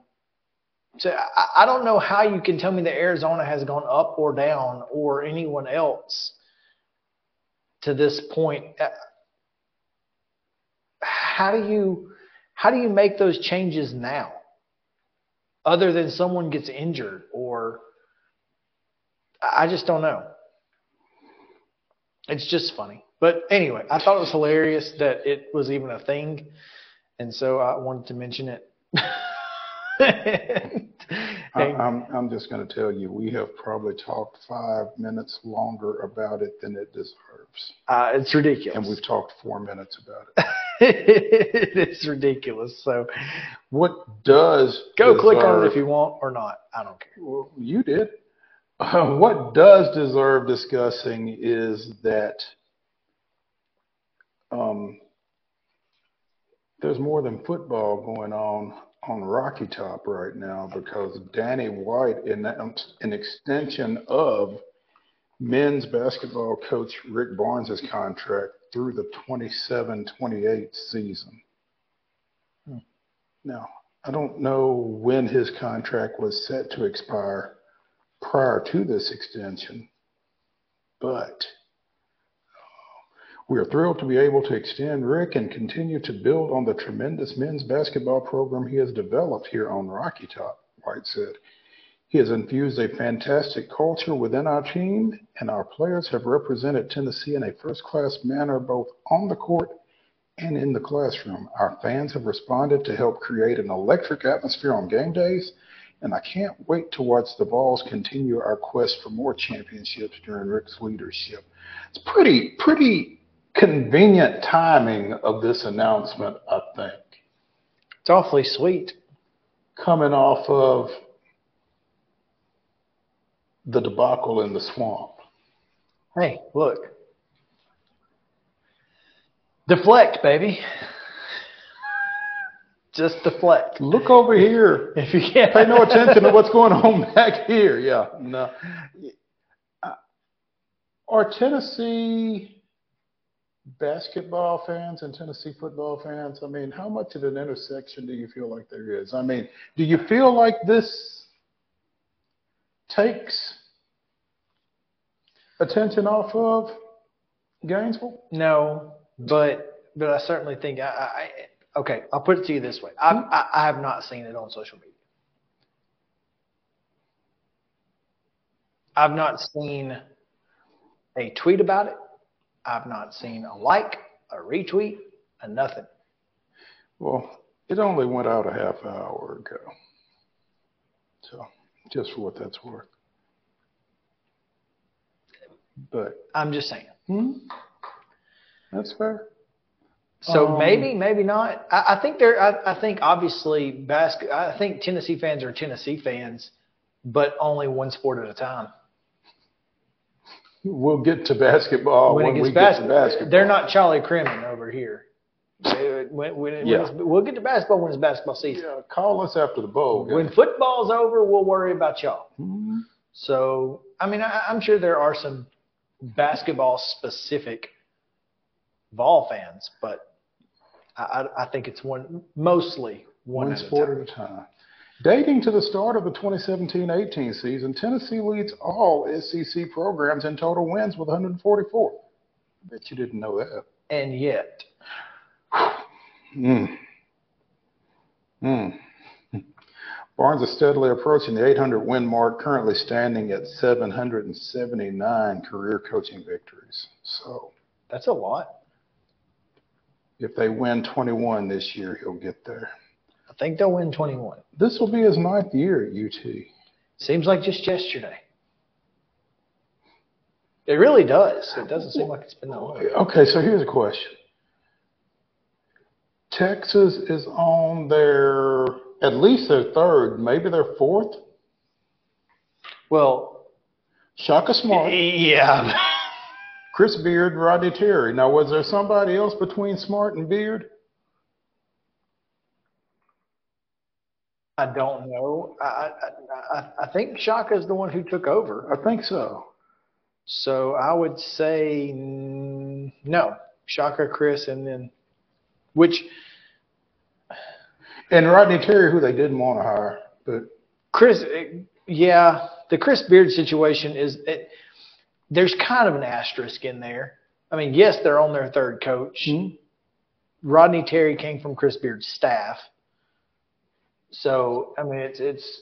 So I, I don't know how you can tell me that Arizona has gone up or down or anyone else to this point. Uh, How do you, how do you make those changes now? Other than someone gets injured or I just don't know. It's just funny. But anyway, I thought it was hilarious that it was even a thing. And so I wanted to mention it. [laughs] I, I'm, I'm just going to tell you, we have probably talked five minutes longer about it than it deserves. Uh, it's ridiculous. And we've talked four minutes about it. [laughs] it's ridiculous. So What does go click on it if you want or not. I don't care. Well, you did. Uh, [laughs] what does deserve discussing is that um, there's more than football going on on Rocky Top right now because Danny White announced an extension of men's basketball coach Rick Barnes' contract through the 27-28 season. Hmm. Now, I don't know when his contract was set to expire prior to this extension, but uh, we are thrilled to be able to extend Rick and continue to build on the tremendous men's basketball program he has developed here on Rocky Top, White said. He has infused a fantastic culture within our team, and our players have represented Tennessee in a first class manner both on the court and in the classroom. Our fans have responded to help create an electric atmosphere on game days, and I can't wait to watch the Vols continue our quest for more championships during Rick's leadership. It's pretty, pretty convenient timing of this announcement, I think. It's awfully sweet. Coming off of the debacle in the swamp. Hey, look. Deflect, baby. Just deflect. Look over here. [laughs] If you can't Pay no attention to what's going on [laughs] back here. Yeah, no. Uh, Are Tennessee basketball fans and Tennessee football fans, I mean, how much of an intersection do you feel like there is? I mean, do you feel like this takes attention off of Gainesville? No, but but I certainly think I, I okay. I'll put it to you this way: I, I I have not seen it on social media. I've not seen a tweet about it. I've not seen a like, a retweet, a nothing. Well, it only went out a half hour ago. So, just for what that's worth. But I'm just saying. hmm, that's fair. So Um, maybe, maybe not. I, I think there. I, I think obviously basket. I think Tennessee fans are Tennessee fans, but only one sport at a time. We'll get to basketball when, when it we gets get to basketball, basketball. they're not Charlie Crimmon over here. When, when, Yeah. we'll get to basketball when it's basketball season. Yeah, call us after the bowl game. When football's over, we'll worry about y'all. Mhm. So, I mean, I, I'm sure there are some basketball specific ball fans, but I, I, think it's one mostly one, One at sport at a time. Dating to the start of the 2017-18 season, Tennessee leads all SEC programs in total wins with 144. I bet you didn't know that. And yet, Mm. Mm. Barnes is steadily approaching the 800 win mark, currently standing at 779 career coaching victories. So that's a lot. If they win 21 this year, he'll get there. I think they'll win 21. This will be his ninth year at UT. Seems like just yesterday. It really does. It doesn't seem like it's been that long. Okay, so here's a question. Texas is on their, at least their third, maybe their fourth. Well, Shaka Smart, [laughs] yeah. Chris Beard, Rodney Terry. Now, was there somebody else between Smart and Beard? I don't know. I, I, I, think Shaka is the one who took over. I think so. So I would say no. Shaka, Chris, and then which And Rodney Terry, who they didn't want to hire, but Chris, eh, yeah, the Chris Beard situation is it, there's kind of an asterisk in there. I mean, yes, they're on their third coach. Mm-hmm. Rodney Terry came from Chris Beard's staff. So I mean, it's it's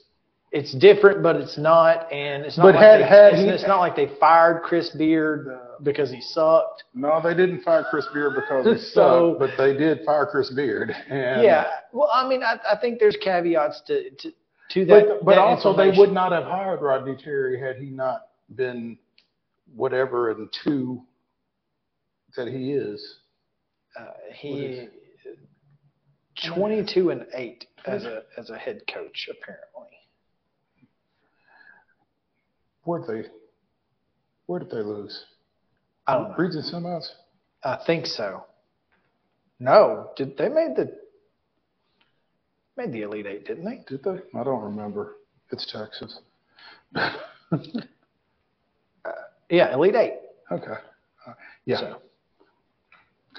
it's different, but it's not, and it's not But like had- they, had it's, he- it's not like they fired Chris Beard uh, because he sucked. no, they didn't fire Chris Beard because he [laughs] So- sucked, but they did fire Chris Beard. And, yeah, well, I mean, I, I think there's caveats to to, to that. But, but that also, they would not have hired Rodney Terry had he not been whatever and two that he is. Uh, he 22 and 8 as a as a head coach apparently. Where did they? Where did they lose? I don't know. Region semis. I think so. No, did they made the made the Elite Eight, didn't they? Did they? I don't remember. It's Texas. [laughs] Yeah, Elite Eight. Okay. Uh, yeah. So,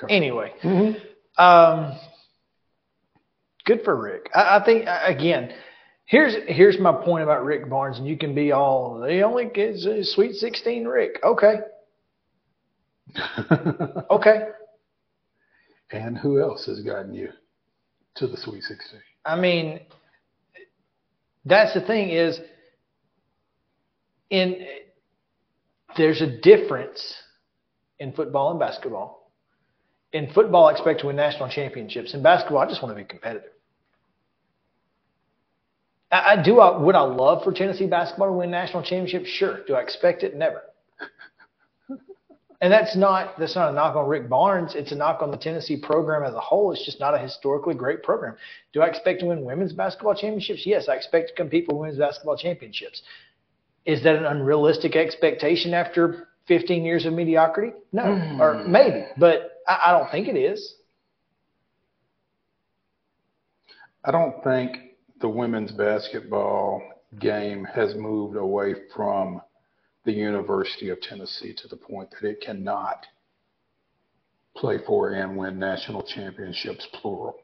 Okay. anyway, Mhm. um, good for Rick. I, I think again, here's here's my point about Rick Barnes, and you can be all the only a Sweet Sixteen, Rick. Okay, [laughs] okay. And who else has gotten you to the Sweet 16? I mean, that's the thing is, in there's a difference in football and basketball. In football, I expect to win national championships. In basketball, I just want to be competitive. I, I do. I, would I love for Tennessee basketball to win national championships? Sure. Do I expect it? Never. And that's not that's not a knock on Rick Barnes. It's a knock on the Tennessee program as a whole. It's just not a historically great program. Do I expect to win women's basketball championships? Yes, I expect to compete for women's basketball championships. Is that an unrealistic expectation after 15 years of mediocrity? No, hmm. or maybe, but I, I don't think it is. I don't think the women's basketball game has moved away from the University of Tennessee to the point that it cannot play for and win national championships, plural.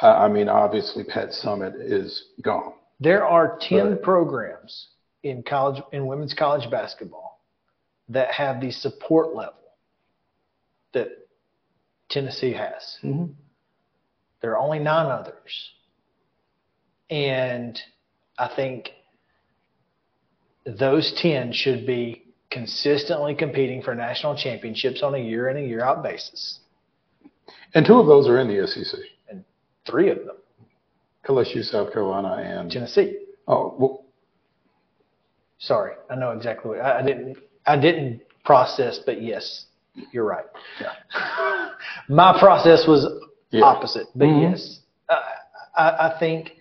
I I mean, obviously, Pat Summitt is gone. There are 10 Right. programs in college in women's college basketball that have the support level that Tennessee has. Mm-hmm. There are only nine others. And I think those 10 should be consistently competing for national championships on a year in and year out basis. And two of those are in the SEC. And Three of them, LSU, South Carolina, and Tennessee. Oh, well, Sorry, I know exactly what I, I didn't. I didn't process, but yes, you're right. Yeah. [laughs] My process was Yeah. opposite, but Mhm. yes, I, I, I think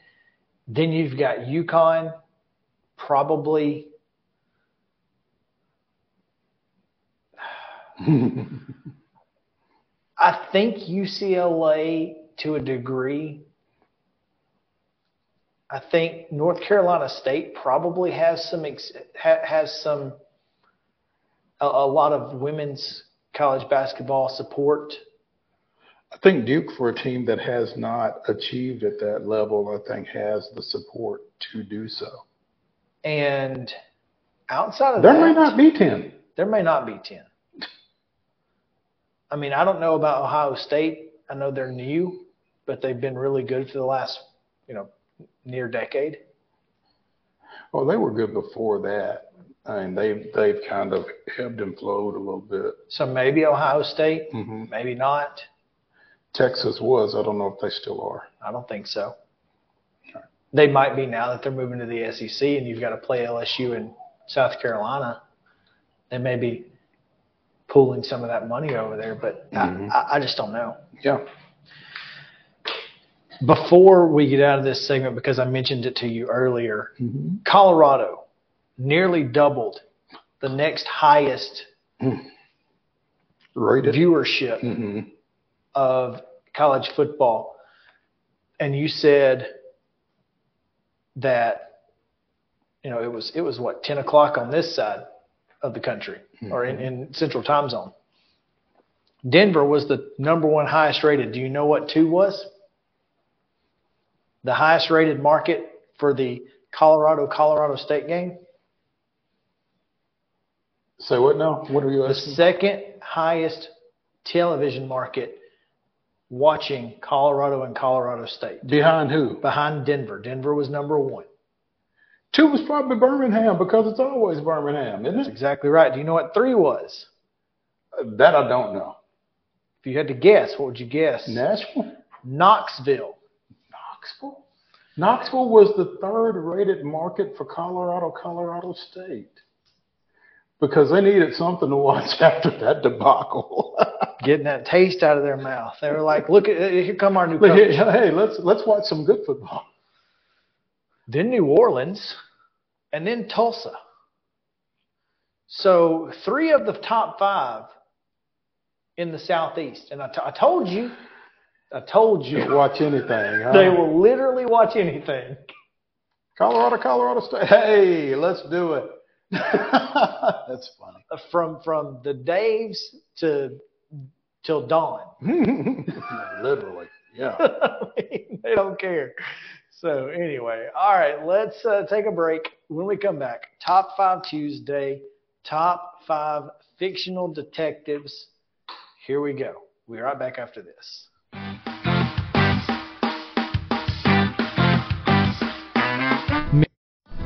then you've got UConn, probably. [laughs] I think UCLA to a degree. I think North Carolina State probably has some ex- ha, has some a, a lot of women's college basketball support. I think Duke, for a team that has not achieved at that level, I think has the support to do so. And outside of that, There that, may not be 10. There may not be 10. I mean, I don't know about Ohio State. I know they're new, but they've been really good for the last, you know, near decade. Well, they were good before that. I mean, they've they've kind of ebbed and flowed a little bit. So maybe Ohio State, hmm maybe not. Texas was. I don't know if they still are. I don't think so. They might be now that they're moving to the SEC and you've got to play LSU and South Carolina. They may be pooling some of that money over there, but Mhm. I, I, I just don't know. Yeah. Before we get out of this segment, because I mentioned it to you earlier, mm-hmm. Colorado nearly doubled the next highest mm. Rated. viewership hmm of college football. And you said that you know it was it was what ten o'clock on this side of the country or in, mm-hmm. in central time zone. Denver was the number one highest rated. Do you know what two was? The highest rated market for the Colorado Colorado State game? Say what now? What are you The second highest television market watching Colorado and Colorado State. Behind who? Behind Denver. Denver was number one. Two was probably Birmingham because it's always Birmingham, isn't That's it? exactly right. Do you know what three was? That I don't know. If you had to guess, what would you guess? Nashville? Knoxville. Knoxville? Knoxville was the third rated market for Colorado, Colorado State. Because they needed something to watch [laughs] after that debacle. [laughs] Getting that taste out of their mouth. They were like, look at here come our new But hey, coach. hey, let's let's watch some good football. Then New Orleans. and then Tulsa. So three of the top five in the southeast, and I, t- I told you, I told you, watch anything. Huh? they will literally watch anything. Colorado, Colorado State. Hey, let's do it. [laughs] That's funny. From from the Daves to till dawn. [laughs] Literally. Yeah. [laughs] they don't care. So anyway, all right, let's uh, take a break. When we come back, top five Tuesday, top five fictional detectives. Here we go. We'll be right back after this.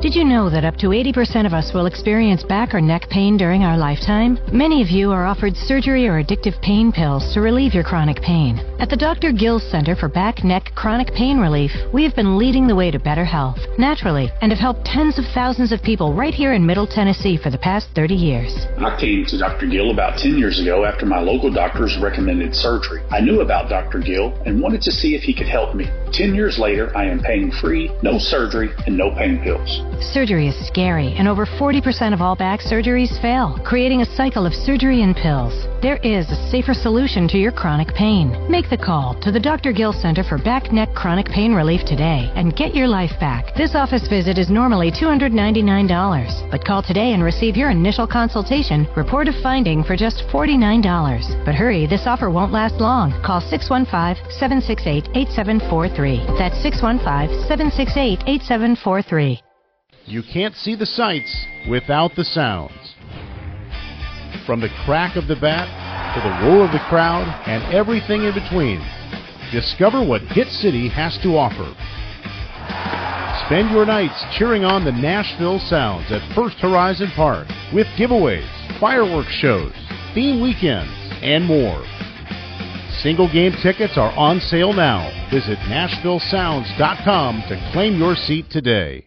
Did you know that up to 80% of us will experience back or neck pain during our lifetime? Many of you are offered surgery or addictive pain pills to relieve your chronic pain. At the Dr. Gill Center for Back, Neck, Chronic Pain Relief, we have been leading the way to better health, naturally, and have helped tens of thousands of people right here in Middle Tennessee for the past 30 years. I came to Dr. Gill about 10 years ago after my local doctors recommended surgery. I knew about Dr. Gill and wanted to see if he could help me. 10 years later, I am pain free, no surgery, and no pain pills. Surgery is scary, and over 40% of all back surgeries fail, creating a cycle of surgery and pills. There is a safer solution to your chronic pain. Make the call to the Dr. Gill Center for Back, Neck, Chronic Pain Relief today and get your life back. This office visit is normally $299, but call today and receive your initial consultation, report of finding for just $49. But hurry, this offer won't last long. Call 615 768 8743. That's 615 768 8743. You can't see the sights without the sounds. From the crack of the bat to the roar of the crowd and everything in between, discover what Hit City has to offer. Spend your nights cheering on the Nashville Sounds at First Horizon Park with giveaways, fireworks shows, theme weekends, and more. Single game tickets are on sale now. Visit NashvilleSounds.com to claim your seat today.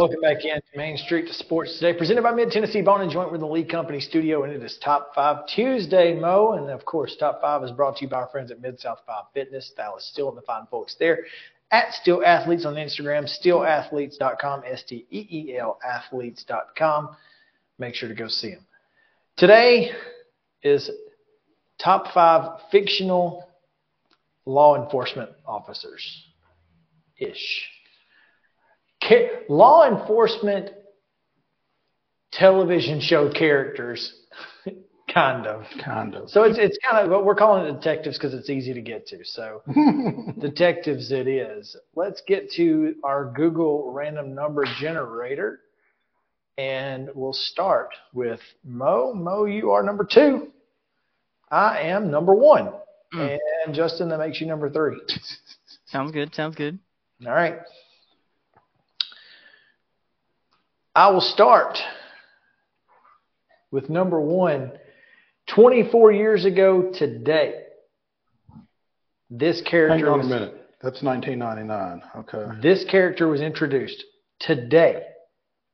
Welcome back in Main Street to Sports Today, presented by Mid Tennessee Bone and Joint. In the Lee Company studio, and it is Top 5 Tuesday, Mo. And of course, Top 5 is brought to you by our friends at Mid South 5 Fitness. Is still in the fine folks there at Steel Athletes on Instagram, steelathletes.com, S T E E L athletes.com. Make sure to go see them. Today is Top 5 Fictional Law Enforcement Officers ish law enforcement television show characters, [laughs] kind of. Kind of. So it's it's kind of what we're calling it detectives because it's easy to get to. So [laughs] detectives it is. Let's get to our Google random number generator, and we'll start with Mo. Mo, you are number two. I am number one, Mm. and Justin, that makes you number three. Sounds good. Sounds good. All right. I will start with number one. 24 years ago today, this character Hang on was, a minute. That's 1999. Okay. This character was introduced today,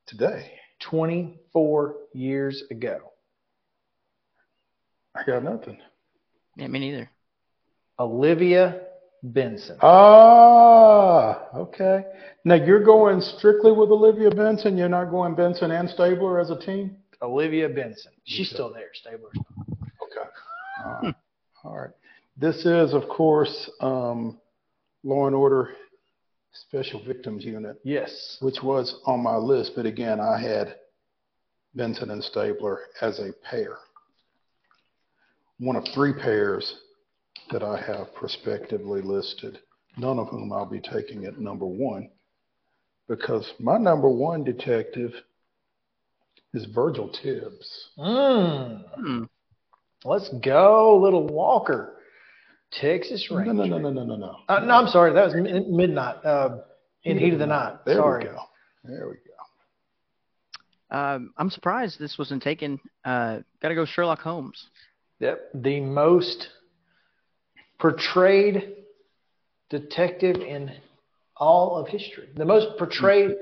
Today, 24 years ago. I got nothing. Yeah, me neither. Olivia Benson. Ah, okay. Now you're going strictly with Olivia Benson. You're not going Benson and Stabler as a team. Olivia Benson. She's still there. Stabler. Okay. All right. All right. This is, of course, um, Law and Order Special Victims Unit, Yes. which was on my list, but again, I had Benson and Stabler as a pair. One of three pairs that I have prospectively listed, none of whom I'll be taking at number one, because my number one detective is Virgil Tibbs. Mm. Let's go, little Walker. Texas No, Ranger. no, no, no, no, no, no. Uh, no, I'm sorry. That was mi- midnight. Uh, in heat of the night. There sorry. we go. There we go. Um, I'm surprised this wasn't taken. Uh, Got to go Sherlock Holmes. Yep. The most portrayed detective in all of history. The most portrayed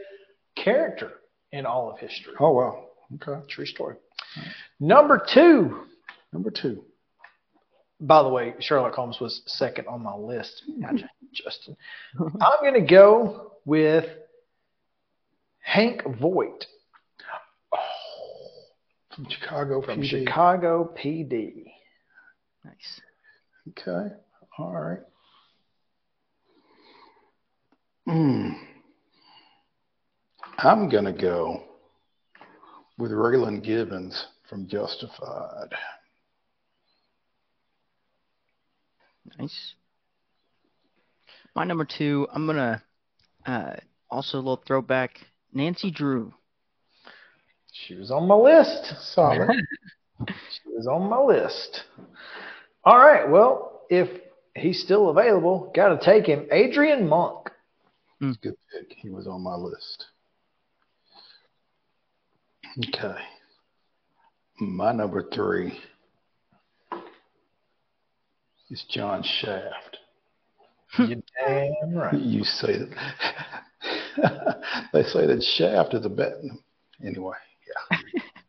character in all of history. Oh wow. Okay. True story. Number two. Number two. By the way, Sherlock Holmes was second on my list. Gotcha, [laughs] Justin. I'm going to go with Hank Voight From Chicago from PD. Chicago PD. Nice. Okay. All right. Hmm. I'm gonna go with Raylan Givens from Justified. Nice. My number two, I'm gonna uh, also a little throwback. Nancy Drew. She was on my list. Solid. [laughs] She was on my list. All right. Well, if he's still available, got to take him. Adrian Monk. Hmm. Good pick. He was on my list. Okay. My number three is John Shaft. [laughs] You damn right. You say that. [laughs] they say that Shaft is a bet. Anyway, yeah.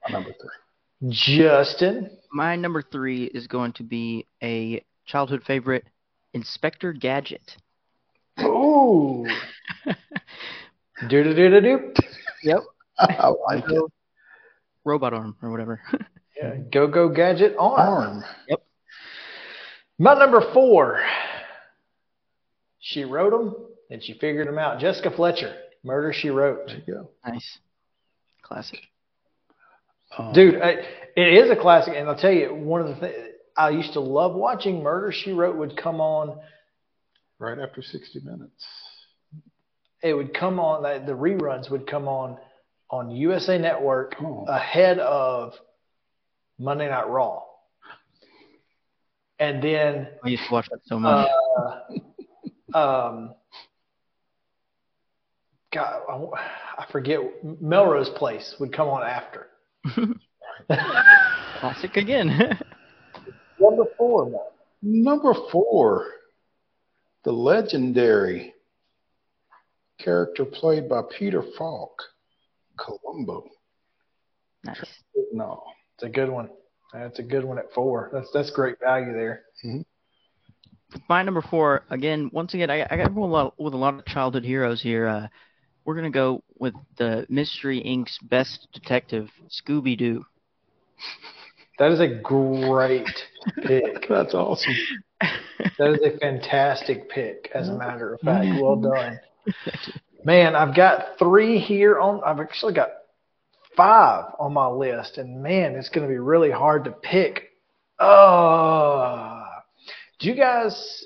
My number three. Justin. My number three is going to be a childhood favorite, Inspector Gadget. Ooh. [laughs] do do do do do. Yep. I like it. Robot arm or whatever. [laughs] Yeah. Go go gadget arm. Arm. Yep. My number four. She wrote them and she figured them out. Jessica Fletcher. Murder She Wrote. There you go. nice. Classic. Um, Dude, I, it is a classic, and I'll tell you one of the things I used to love watching. Murder She Wrote would come on. Right after 60 minutes. It would come on. The the reruns would come on on USA Network Oh. ahead of Monday Night Raw, and then I used to watch that so much. uh, um, God, I, I forget. Melrose Place would come on after. [laughs] Classic again. [laughs] Number four, man. Number four, the legendary character played by Peter Falk, Columbo. nice. No. It's a good one. That's a good one at four. That's that's great value there. My number four, again, once again, I, I got to a lot, with a lot of childhood heroes here. Uh, we're going to go with the Mystery Inc.'s best detective, Scooby Doo. That is a great pick. [laughs] That's awesome. That is a fantastic pick, as a matter of fact. Well done. Man, I've got three here on I've actually got five on my list, and man, it's gonna be really hard to pick. Oh do you guys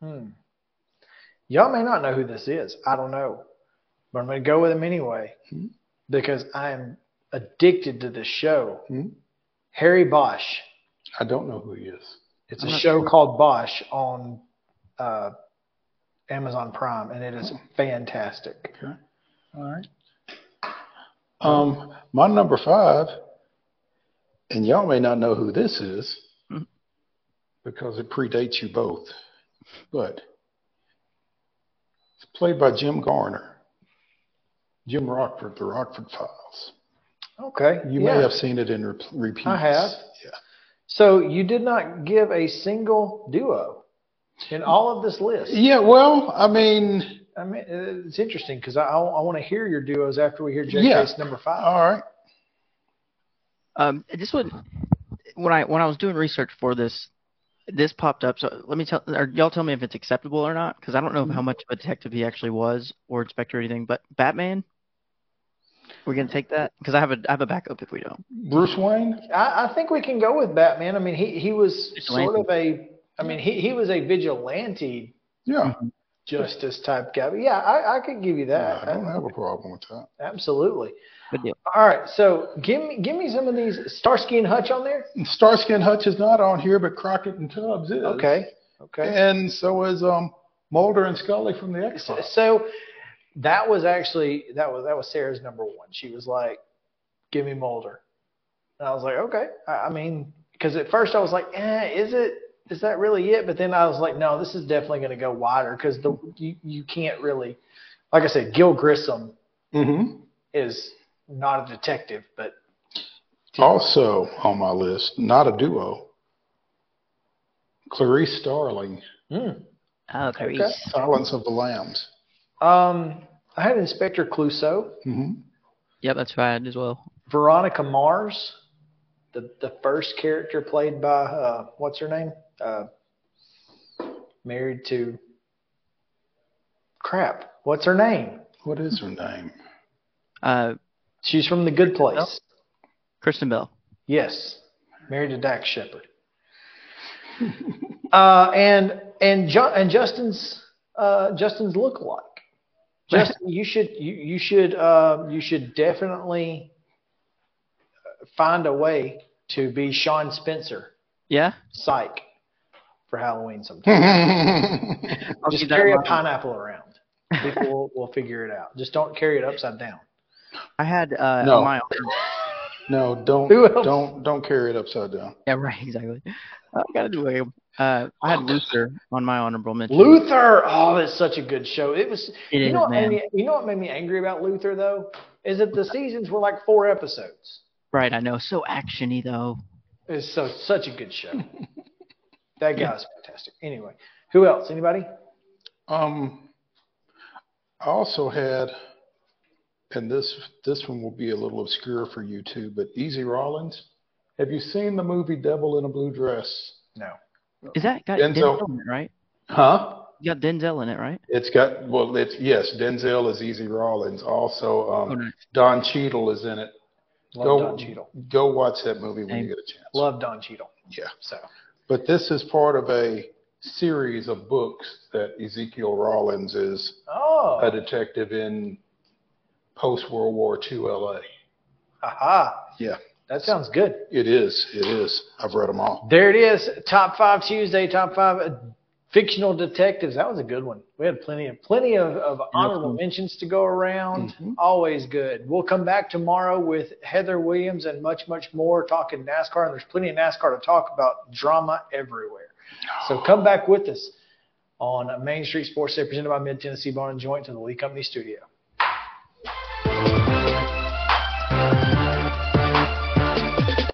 hmm. Y'all may not know who this is. I don't know. But I'm gonna go with him anyway. Hmm. Because I am addicted to this show. Hmm. Harry Bosch. I don't know who he is. It's I'm a show sure. called Bosch on uh, Amazon Prime, and it is fantastic. Okay. All right. Um, my number five and y'all may not know who this is because it predates you both, but it's played by Jim Garner, Jim Rockford, The Rockford Files. Okay. You yeah. may have seen it in re- repeats. I have. Yeah. So you did not give a single duo in all of this list. Yeah, well, I mean, I mean, it's interesting because I, I want to hear your duos after we hear JK's Yeah. number five. all right. Um, this would when I when I was doing research for this, this popped up. So let me tell, or y'all tell me if it's acceptable or not, because I don't know mm-hmm. how much of a detective he actually was or inspector or anything. But Batman, we're gonna take that because I have a I have a backup if we don't. Bruce Wayne? I, I think we can go with Batman. I mean, he he was Vigilante. sort of a. I mean, he he was a vigilante Yeah. justice type guy. But yeah, I, I could give you that. I don't have a problem with that. Absolutely. Good deal. All right, so give me give me some of these Starsky and Hutch on there. Starsky and Hutch is not on here, but Crockett and Tubbs is. Okay. Okay. And so is um, Mulder and Scully from the X So, Files. so that was actually that was that was Sarah's number one. She was like, "Give me Mulder," and I was like, "Okay." I, I mean, because at first I was like, "Eh, is it? Is that really it?" But then I was like, "No, this is definitely going to go wider because the you, you can't really, like I said, Gil Grissom Mm-hmm. is not a detective, but Also on my list, not a duo. Clarice Starling, mm, Oh, Clarice. Silence of the Lambs. um, I had Inspector Clouseau, Mm-hmm. Yep, that's right as well. Veronica Mars, the the first character played by uh, what's her name? Uh, married to crap. What's her name? What is her name? Uh, She's from The Good Place. Kristen Bell. Yes, married to Dax Shepard. [laughs] uh, and and Ju- and Justin's uh, Justin's lookalike. [laughs] Justin, you should you you should uh, you should definitely find a way to be Sean Spencer, Yeah. psych, for Halloween sometime. [laughs] Just carry a pineapple around. People will, will figure it out. Just don't carry it upside down. I had uh, No. on my [laughs] No, don't don't don't carry it upside down. yeah right exactly. I gotta do a. Uh, I had Luther on my honorable mention. Luther, oh, it's such a good show. It was. It you is, know what man. made me? You know what made me angry about Luther though? Is that the seasons were like four episodes. Right, I know. So actiony though. It's so such a good show. [laughs] that guy's fantastic. Anyway, who else? Anybody? Um, I also had, and this this one will be a little obscure for you too, but Easy Rawlins. Have you seen the movie Devil in a Blue Dress? No. Is that got Denzel- Denzel in it, right? Huh? You got Denzel in it, right? It's got well, it's yes. Denzel is Easy Rawlins. Also, um, Oh, nice. Don Cheadle is in it. Love go Don Cheadle. go watch that movie when Same. you get a chance. Love Don Cheadle. Yeah. So But this is part of a series of books that Ezekiel Rawlins is oh, a detective in post World War II LA. aha, Yeah, that sounds good. it is. It is. I've read them all. There it is. Top five Tuesday. Top five uh, fictional detectives. That was a good one. We had plenty of plenty of, of honorable mentions to go around. Always good. We'll come back tomorrow with Heather Williams and much much more talking NASCAR. And there's plenty of NASCAR to talk about. Drama everywhere. So come back with us on Main Street Sports Day presented by Mid Tennessee Bar and Joint to the Lee Company Studio.